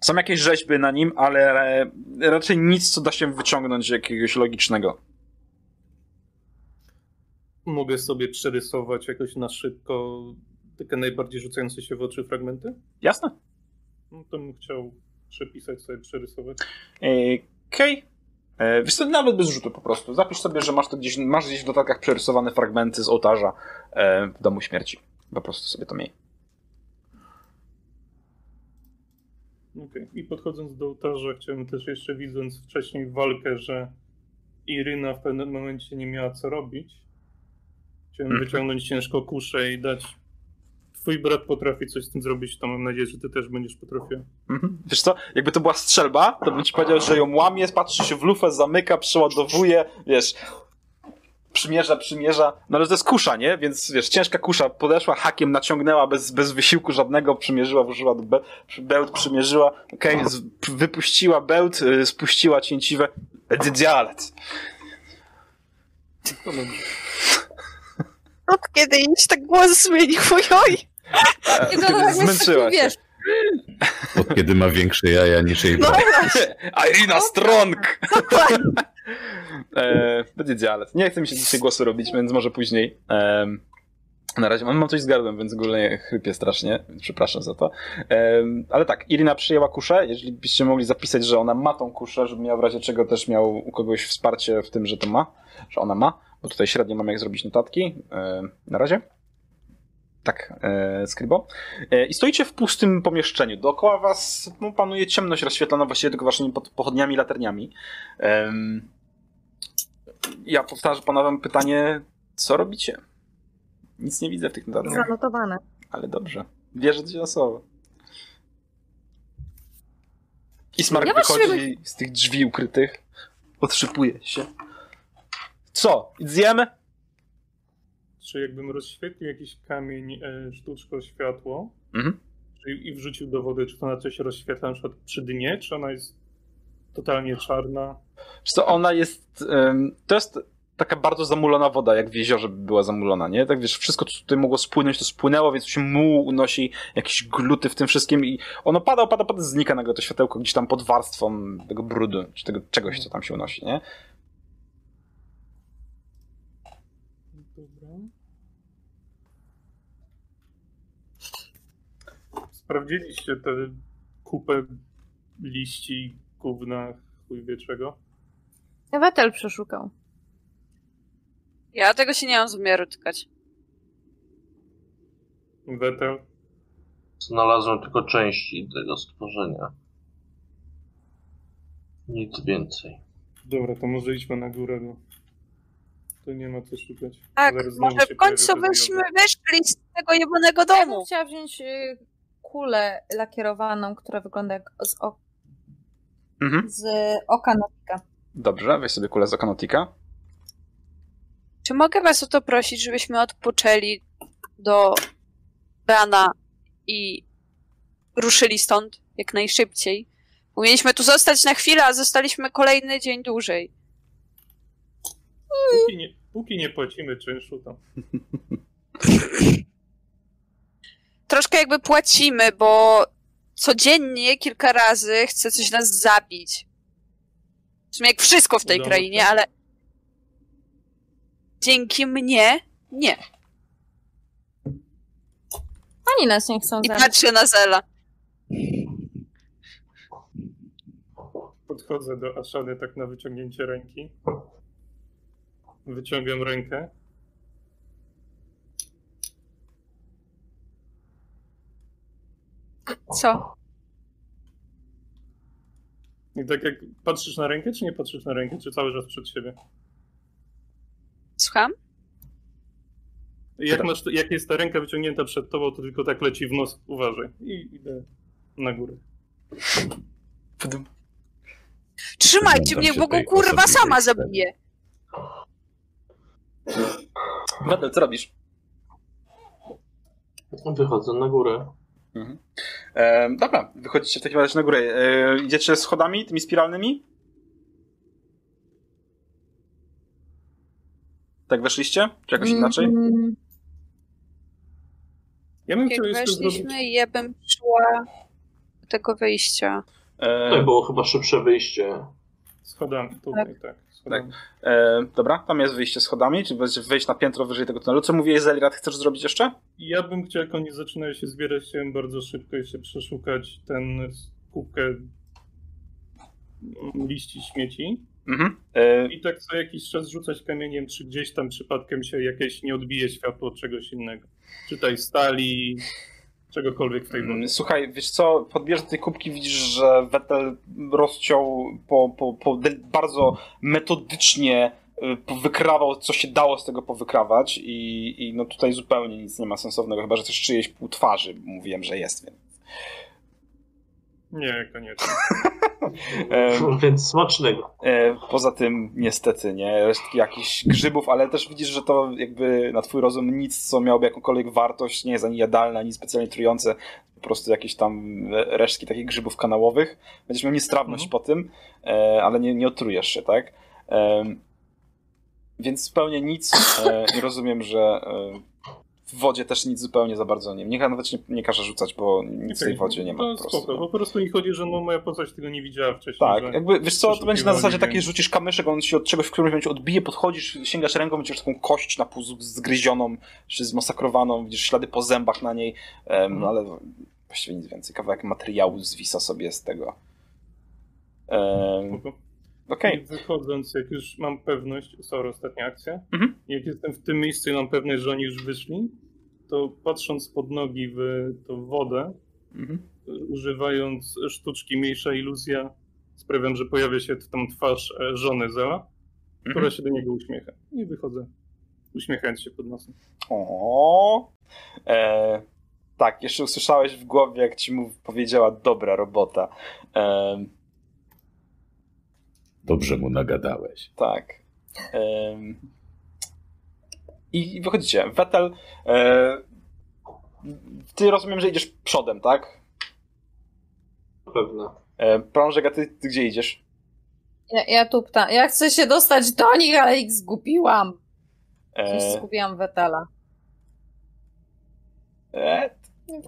Są jakieś rzeźby na nim, ale raczej nic, co da się wyciągnąć jakiegoś logicznego. Mogę sobie przerysować jakoś na szybko takie najbardziej rzucające się w oczy fragmenty? Jasne? No to bym chciał przepisać sobie, przerysować. Okej. E, wiesz co, nawet bez rzutu po prostu. Zapisz sobie, że masz to gdzieś, masz gdzieś w notatkach przerysowane fragmenty z ołtarza e, w domu śmierci. Po prostu sobie to miej. Okej. I podchodząc do ołtarza, chciałem też jeszcze widząc wcześniej walkę, że Iryna w pewnym momencie nie miała co robić. Chciałem Mhm. wyciągnąć ciężko kuszę i dać. Twój brat potrafi coś z tym zrobić, to mam nadzieję, że ty też będziesz potrafił. Mhm. Wiesz co, jakby to była strzelba, to bym ci powiedział, że ją łamie, patrzy się w lufę, zamyka, przeładowuje, wiesz, przymierza, przymierza, no ale to jest kusza, nie? Więc wiesz, ciężka kusza, podeszła hakiem, naciągnęła bez, bez wysiłku żadnego, przymierzyła, włożyła do be, bełt, przymierzyła, okej, p- wypuściła bełt, y, spuściła cięciwe, dialet. Dobrze. Od kiedy iść tak głos zmienił, oj. Kiedy tak jest zmęczyła się. wiesz, Od kiedy ma większe jaja niż jej No Irina Strong! dokładnie. E, będzie dialet. Nie chce mi się dzisiaj głosu robić, więc może później. Na razie mam, mam coś z gardłem, więc w ogóle chrypię strasznie, przepraszam za to. Ale tak, Irina przyjęła kuszę. Jeżeli byście mogli zapisać, że ona ma tą kuszę, żeby miał w razie czego też miał u kogoś wsparcie w tym, że to ma, że ona ma, bo tutaj średnio mam jak zrobić notatki. Em, na razie. Tak, e, Skribo. E, I stoicie w pustym pomieszczeniu. Dookoła was no, panuje ciemność rozświetlona właściwie tylko waszymi pochodniami, latarniami. Em, ja powtarzam, ponawiam pytanie, co robicie? Nic nie widzę w tych notatkach, zanotowane. ale dobrze. Wierzę ci na słowo. Ismark Ja właściwie wychodzi z tych drzwi ukrytych, otrzypuje się. Co? Zjemy? Czy jakbym rozświetlił jakiś kamień e, sztuczko światło Mhm. czy, i wrzucił do wody, czy to na coś rozświetla na przykład przy dnie, czy ona jest totalnie czarna? Wiesz co, ona jest. em, to jest taka bardzo zamulona woda, jak w jeziorze by była zamulona, nie? Tak wiesz, wszystko, co tutaj mogło spłynąć, to spłynęło, więc się muł unosi, jakieś gluty w tym wszystkim i ono pada, pada, pada, znika nagle to światełko gdzieś tam pod warstwą tego brudu, czy tego czegoś, co tam się unosi, nie? Dobra. Sprawdziliście tę kupę liści, gówna, chuj wie czego? Wetel przeszukał. Ja tego się nie mam zamiaru tykać. Wetel. Znalazłem tylko części tego stworzenia. Nic więcej. Dobra, to może idźmy na górę, bo tu nie ma co szukać. Tak, Zaraz znowu może się w końcu pojawi byśmy wyszli z tego jebanego Ja bym domu. chciała wziąć y, kulę lakierowaną, która wygląda jak z, ok- Mhm. z oka Notika. Dobrze, weź sobie kulę z Okanotika. Czy mogę was o to prosić, żebyśmy odpoczęli do rana i ruszyli stąd jak najszybciej? Bo mieliśmy tu zostać na chwilę, a zostaliśmy kolejny dzień dłużej. Póki nie, póki nie płacimy czynszu, to Troszkę jakby płacimy, bo codziennie kilka razy chce coś nas zabić. W sumie jak wszystko w tej Udało krainie, się? ale dzięki mnie nie. Oni nas nie chcą I zabić. patrzę na Zela. podchodzę do Aszany tak na wyciągnięcie ręki. Wyciągam rękę. Co? I tak jak patrzysz na rękę, czy nie patrzysz na rękę, czy cały czas przed siebie? Słucham? Jak, masz, jak jest ta ręka wyciągnięta przed tobą, to tylko tak leci w nos, uważaj. I idę na górę. Pdum. Trzymajcie mnie, bo go kurwa sama scenie. zabiję. Wedel, co robisz? Wychodzę na górę. Mhm. E, dobra, wychodzicie w takim razie na górę. E, idziecie schodami, tymi spiralnymi? Tak weszliście? Czy jakoś inaczej? Mm, Ja bym Jak chciał jeszcze zrobić... weszliśmy, ja bym szła do tego wyjścia. Tutaj E, było chyba szybsze wyjście. Schodami, tutaj, tak. Schodami. e, dobra, tam jest wyjście schodami, czy wejść na piętro wyżej tego tunelu. Co mówiłeś, Zelirat, chcesz zrobić jeszcze? Ja bym chciał, jak oni zaczynają się zbierać, chciałem bardzo szybko jeszcze przeszukać ten kubkę liści śmieci. Mhm. E, I tak co jakiś czas rzucać kamieniem, czy gdzieś tam przypadkiem się jakieś nie odbije światło od czegoś innego. Czytaj stali, czegokolwiek w tej wodzie. Mm, Słuchaj, wiesz co, podbierzesz tej kubki, widzisz, że Vettel rozciął po, po, po bardzo metodycznie y, wykrawał, co się dało z tego powykrawać i, i no tutaj zupełnie nic nie ma sensownego, chyba, że też czyjeś pół twarzy, mówiłem, że jest, więc... Nie, koniecznie. Em, Więc smacznego. E, Poza tym, niestety, nie, resztki jakichś grzybów, ale też widzisz, że to jakby na twój rozum nic, co miałoby jakąkolwiek wartość, nie jest ani jadalne, ani specjalnie trujące, po prostu jakieś tam resztki takich grzybów kanałowych. Będziesz miał niestrawność Mhm. po tym, e, ale nie, nie otrujesz się, tak? Więc zupełnie nic e, i rozumiem, że e, w wodzie też nic zupełnie za bardzo nie. Niech nawet nie, nie każe rzucać, bo nic w tej wodzie nie ma To po prostu. spoko, po prostu mi chodzi, że no, moja postać tego nie widziała wcześniej. Tak, jakby, wiesz co, to będzie na zasadzie takiej, rzucisz kamyszek, on się od czegoś w którymś momencie odbije, podchodzisz, sięgasz ręką, widzisz taką kość na pół zgryzioną, czy zmasakrowaną, widzisz ślady po zębach na niej, Mhm. no ale właściwie nic więcej, kawałek materiału zwisa sobie z tego. Em, I wychodząc, jak już mam pewność, sorry, ostatnia akcja, Mhm. jak jestem w tym miejscu i mam pewność, że oni już wyszli, to patrząc pod nogi w tą wodę, mhm. używając sztuczki mniejsza iluzja, sprawiam, że pojawia się tam twarz e, żony Zela, która Mhm. się do niego uśmiecha. I wychodzę, uśmiechając się pod nosem. O, e, tak, jeszcze usłyszałeś w głowie, jak ci mu powiedziała dobra robota. Em, Dobrze mu nagadałeś. Tak. I wychodzicie. Vettel, e, ty rozumiem, że idziesz przodem, tak? Pewne. E, Prążek, a ty, ty gdzie idziesz? Ja, ja tu pta- ja chcę się dostać do nich, ale ich zgubiłam. E, zgubiłam Wetala. e, Nie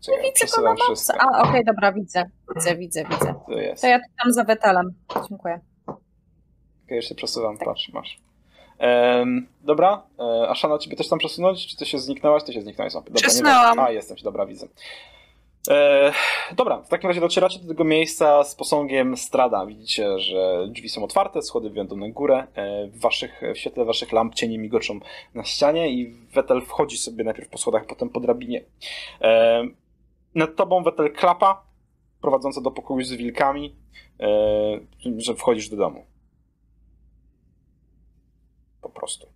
czekaj, widzę go na mapce. A, okej, dobra, widzę. Widzę, widzę, widzę. To jest. To ja tu tam za Wetalem. Dziękuję. Okej, jeszcze przesuwam, Tak. patrz, masz. Em, dobra, e, Ashana, ciebie też tam przesunąć? Czy ty się zniknęłaś? Ty się zniknęłaś. Dobra, Przesunęłam. nieważne. A, jestem się, dobra, widzę. E, dobra, w takim razie docieracie do tego miejsca z posągiem Strada. Widzicie, że drzwi są otwarte, schody wiodą na górę. E, w, waszych, w świetle waszych lamp cienie migoczą na ścianie i Wetel wchodzi sobie najpierw po schodach, potem po drabinie. E, nad tobą Wetel klapa, prowadząca do pokoju z wilkami, że wchodzisz do domu. Po prostu.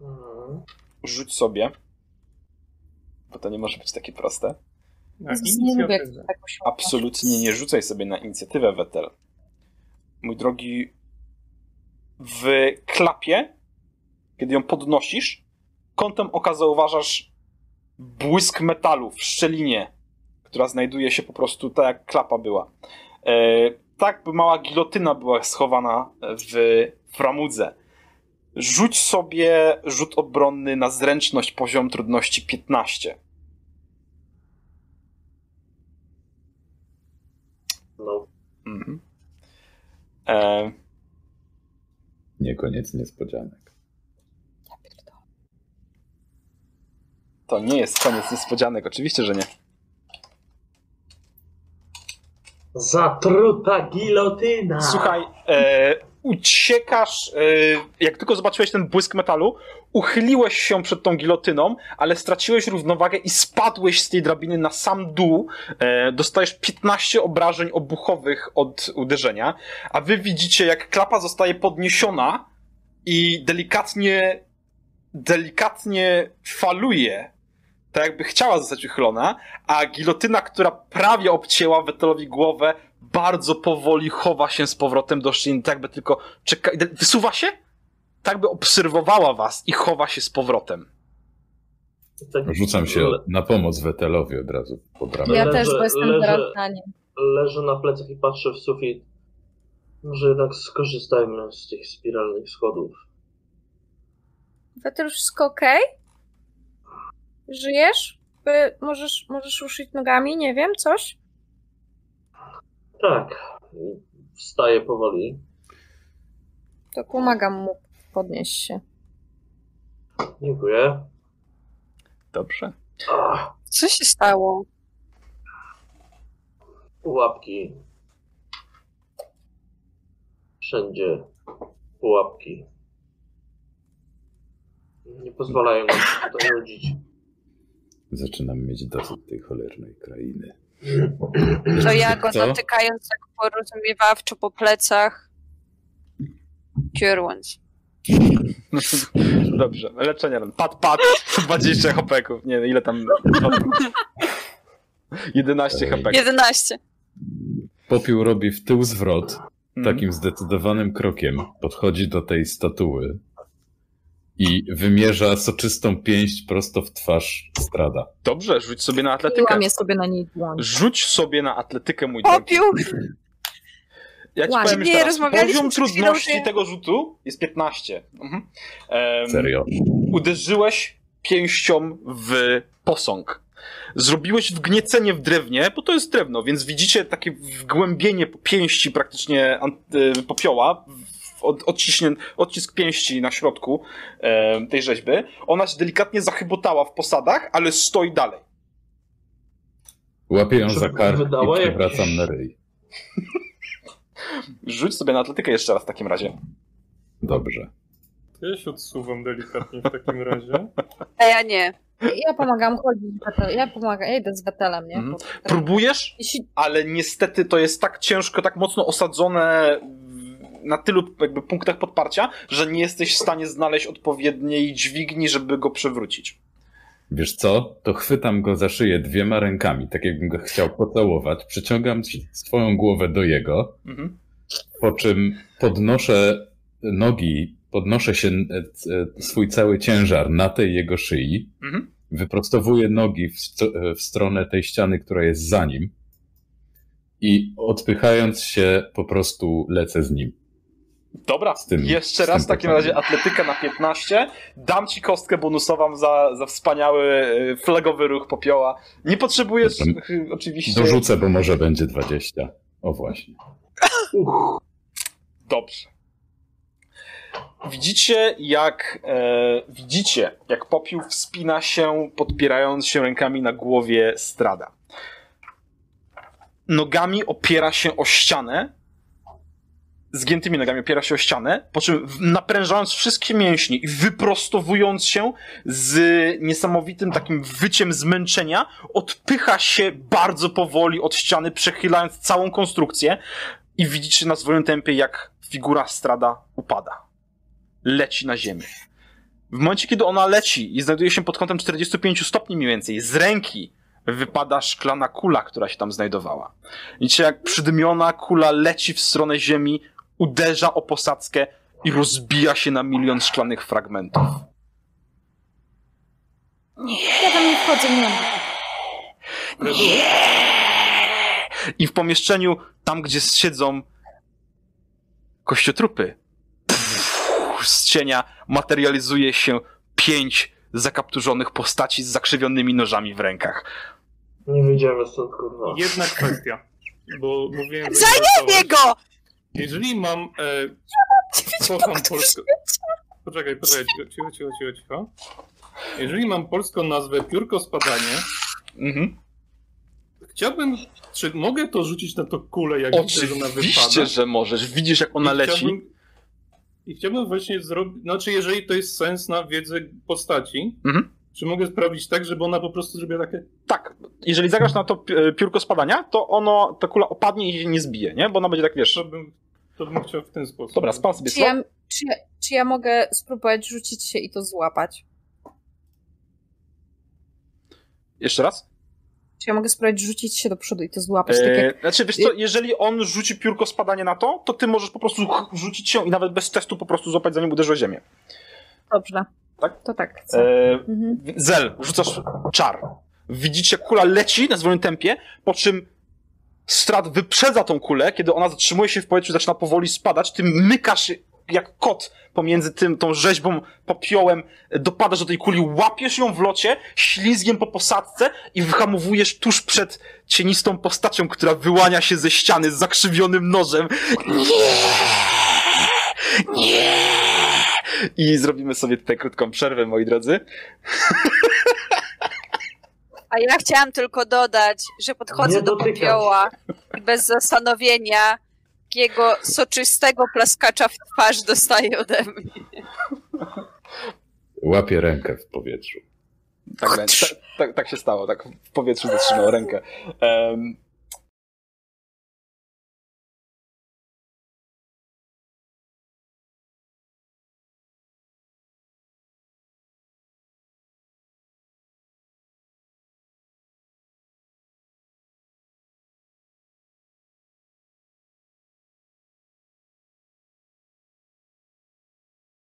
Mhm. Rzuć sobie, bo to nie może być takie proste. Na inicjatywę. Absolutnie nie rzucaj sobie na inicjatywę, Wetel. Mój drogi, w klapie, kiedy ją podnosisz, kątem oka zauważasz błysk metalu w szczelinie, która znajduje się po prostu tak, jak klapa była. E, tak, by mała gilotyna była schowana w framudze. Rzuć sobie rzut obronny na zręczność, poziom trudności 15. No, Mhm. E, Nie koniec niespodzianek. To nie jest koniec niespodzianek, oczywiście, że nie. Zatruta gilotyna! Słuchaj, e, uciekasz, e, jak tylko zobaczyłeś ten błysk metalu, uchyliłeś się przed tą gilotyną, ale straciłeś równowagę i spadłeś z tej drabiny na sam dół. E, dostajesz 15 obrażeń obuchowych od uderzenia, a wy widzicie, jak klapa zostaje podniesiona i delikatnie, delikatnie faluje, tak jakby chciała zostać uchylona, a gilotyna, która prawie obcięła Wetelowi głowę, bardzo powoli chowa się z powrotem do szczeliny, tak by tylko czeka... Wysuwa się? Tak by obserwowała was i chowa się z powrotem. Tak Rzucam się na pomoc Wetelowi od razu pod ramię. Ja Leżę- też, bo jestem leżę- zaraz na nim. Leżę na plecach i patrzę w sufit. Może jednak skorzystajmy z tych spiralnych schodów. Wetel, wszystko okej? Żyjesz? By, możesz, możesz ruszyć nogami? Nie wiem, coś? Tak. Wstaję powoli. To pomagam mu podnieść się. Dziękuję. Dobrze. Ach, Co się stało? łapki. wszędzie pułapki. Nie pozwalają nam się tutaj rodzić. Zaczynam mieć dosyć tej cholernej krainy. To ja go Co? dotykając tak porozumiewawczo po plecach. Cure once. Dobrze, leczenie ran. Pat, pat, 20 hopeków. Nie, ile tam... 11 Ej. hopeków. 11. Popiół robi w tył zwrot, Mhm. takim zdecydowanym krokiem, podchodzi do tej statuły i wymierza soczystą pięść prosto w twarz strada. Dobrze, rzuć sobie na I atletykę. łamię sobie na niej dłoń. Rzuć sobie na atletykę, mój drogi. Popiół! Ja ci Łamie. powiem Nie, jeszcze raz. rozmawialiśmy Poziom chwilą, trudności tego rzutu jest 15. Mhm. Em, Serio. uderzyłeś pięścią w posąg. Zrobiłeś wgniecenie w drewnie, bo to jest drewno, więc widzicie takie wgłębienie pięści praktycznie y, popioła, w- od, odcisk pięści na środku e, tej rzeźby. Ona się delikatnie zachybotała w posadach, ale stoi dalej. Łapię ją za kark wydała i przewracam na ryj. Rzuć sobie na atletykę jeszcze raz w takim razie. Dobrze. To ja się odsuwam delikatnie w takim razie. A ja nie. Ja pomagam chodzić. Ja pomagam, ja idę z Betelem, nie? Mhm. Próbujesz, ale niestety to jest tak ciężko, tak mocno osadzone na tylu jakby punktach podparcia, że nie jesteś w stanie znaleźć odpowiedniej dźwigni, żeby go przewrócić. Wiesz co? To chwytam go za szyję dwiema rękami, tak jakbym go chciał pocałować. Przyciągam ci- swoją głowę do jego, Mhm. po czym podnoszę nogi, podnoszę się e, e, swój cały ciężar na tej jego szyi, Mhm. wyprostowuję nogi w, st- w stronę tej ściany, która jest za nim i odpychając się po prostu lecę z nim. Dobra, Z tym- jeszcze raz w takim razie atletykę na 15. Dam ci kostkę bonusową za, za wspaniały y, flagowy ruch popioła. Nie potrzebujesz Dobra. y, oczywiście. Dorzucę, bo może będzie 20. O właśnie. Uch, Dobrze. Widzicie, jak e, widzicie, jak popiół wspina się, podpierając się rękami na głowie strada. Nogami opiera się o ścianę. Zgiętymi nogami opiera się o ścianę, po czym naprężając wszystkie mięśnie i wyprostowując się z niesamowitym takim wyciem zmęczenia, odpycha się bardzo powoli od ściany, przechylając całą konstrukcję i widzicie na zwolnionym tempie, jak figura strada upada. Leci na ziemię. W momencie, kiedy ona leci i znajduje się pod kątem 45 stopni mniej więcej, z ręki wypada szklana kula, która się tam znajdowała. Widzicie, jak przydymiona kula leci w stronę ziemi, uderza o posadzkę i rozbija się na milion szklanych fragmentów. ja tam nie wchodzę, nie mam. I w pomieszczeniu, tam gdzie siedzą kościotrupy, z cienia materializuje się pięć zakapturzonych postaci z zakrzywionymi nożami w rękach. nie wyjdziemy stąd, kurwa. Jedna kwestia, bo mówiłem... że Zajebie go! Jeżeli mam... E, kocham polską... Poczekaj, poczekaj, cicho, cicho, cicho, cicho. Jeżeli mam polską nazwę Piórko Spadanie, Mhm. chciałbym... Czy mogę to rzucić na to kulę, jak widzę, że ona Oczywiście, wypada? że możesz. Widzisz, jak ona I leci. Chciałbym, I chciałbym właśnie zrobić... Znaczy, jeżeli to jest sens na wiedzę postaci, Mhm. Czy mogę sprawić tak, żeby ona po prostu zrobiła takie... Tak, jeżeli zagrasz na to e, piórko spadania, to ono, ta kula opadnie i się nie zbije, nie? Bo ona będzie tak, wiesz... To bym, to bym chciał w ten sposób. Dobra, spam sobie Czy ja, czy, ja, czy ja mogę spróbować rzucić się i to złapać? Jeszcze raz? Czy ja mogę spróbować rzucić się do przodu i to złapać? Tak jak... E, znaczy, wiesz co, jeżeli on rzuci piórko spadania na to, to ty możesz po prostu rzucić się i nawet bez testu po prostu złapać zanim uderzy o ziemię. Dobrze. Tak? To tak chcę. E, Mhm. Zel, rzucasz czar. Widzicie, kula leci na zwolnionym tempie, po czym strat wyprzedza tą kulę, kiedy ona zatrzymuje się w powietrzu zaczyna powoli spadać, ty mykasz jak kot pomiędzy tym, tą rzeźbą, popiołem, dopadasz do tej kuli, łapiesz ją w locie, ślizgiem po posadce i wyhamowujesz tuż przed cienistą postacią, która wyłania się ze ściany z zakrzywionym nożem. Nie! Nie! I zrobimy sobie tutaj krótką przerwę, moi drodzy. A ja chciałam tylko dodać, że podchodzę do popioła i bez zastanowienia takiego soczystego plaskacza w twarz dostaje ode mnie. Łapię rękę w powietrzu. Tak, tak, tak, tak się stało, tak w powietrzu zatrzymał rękę. Em,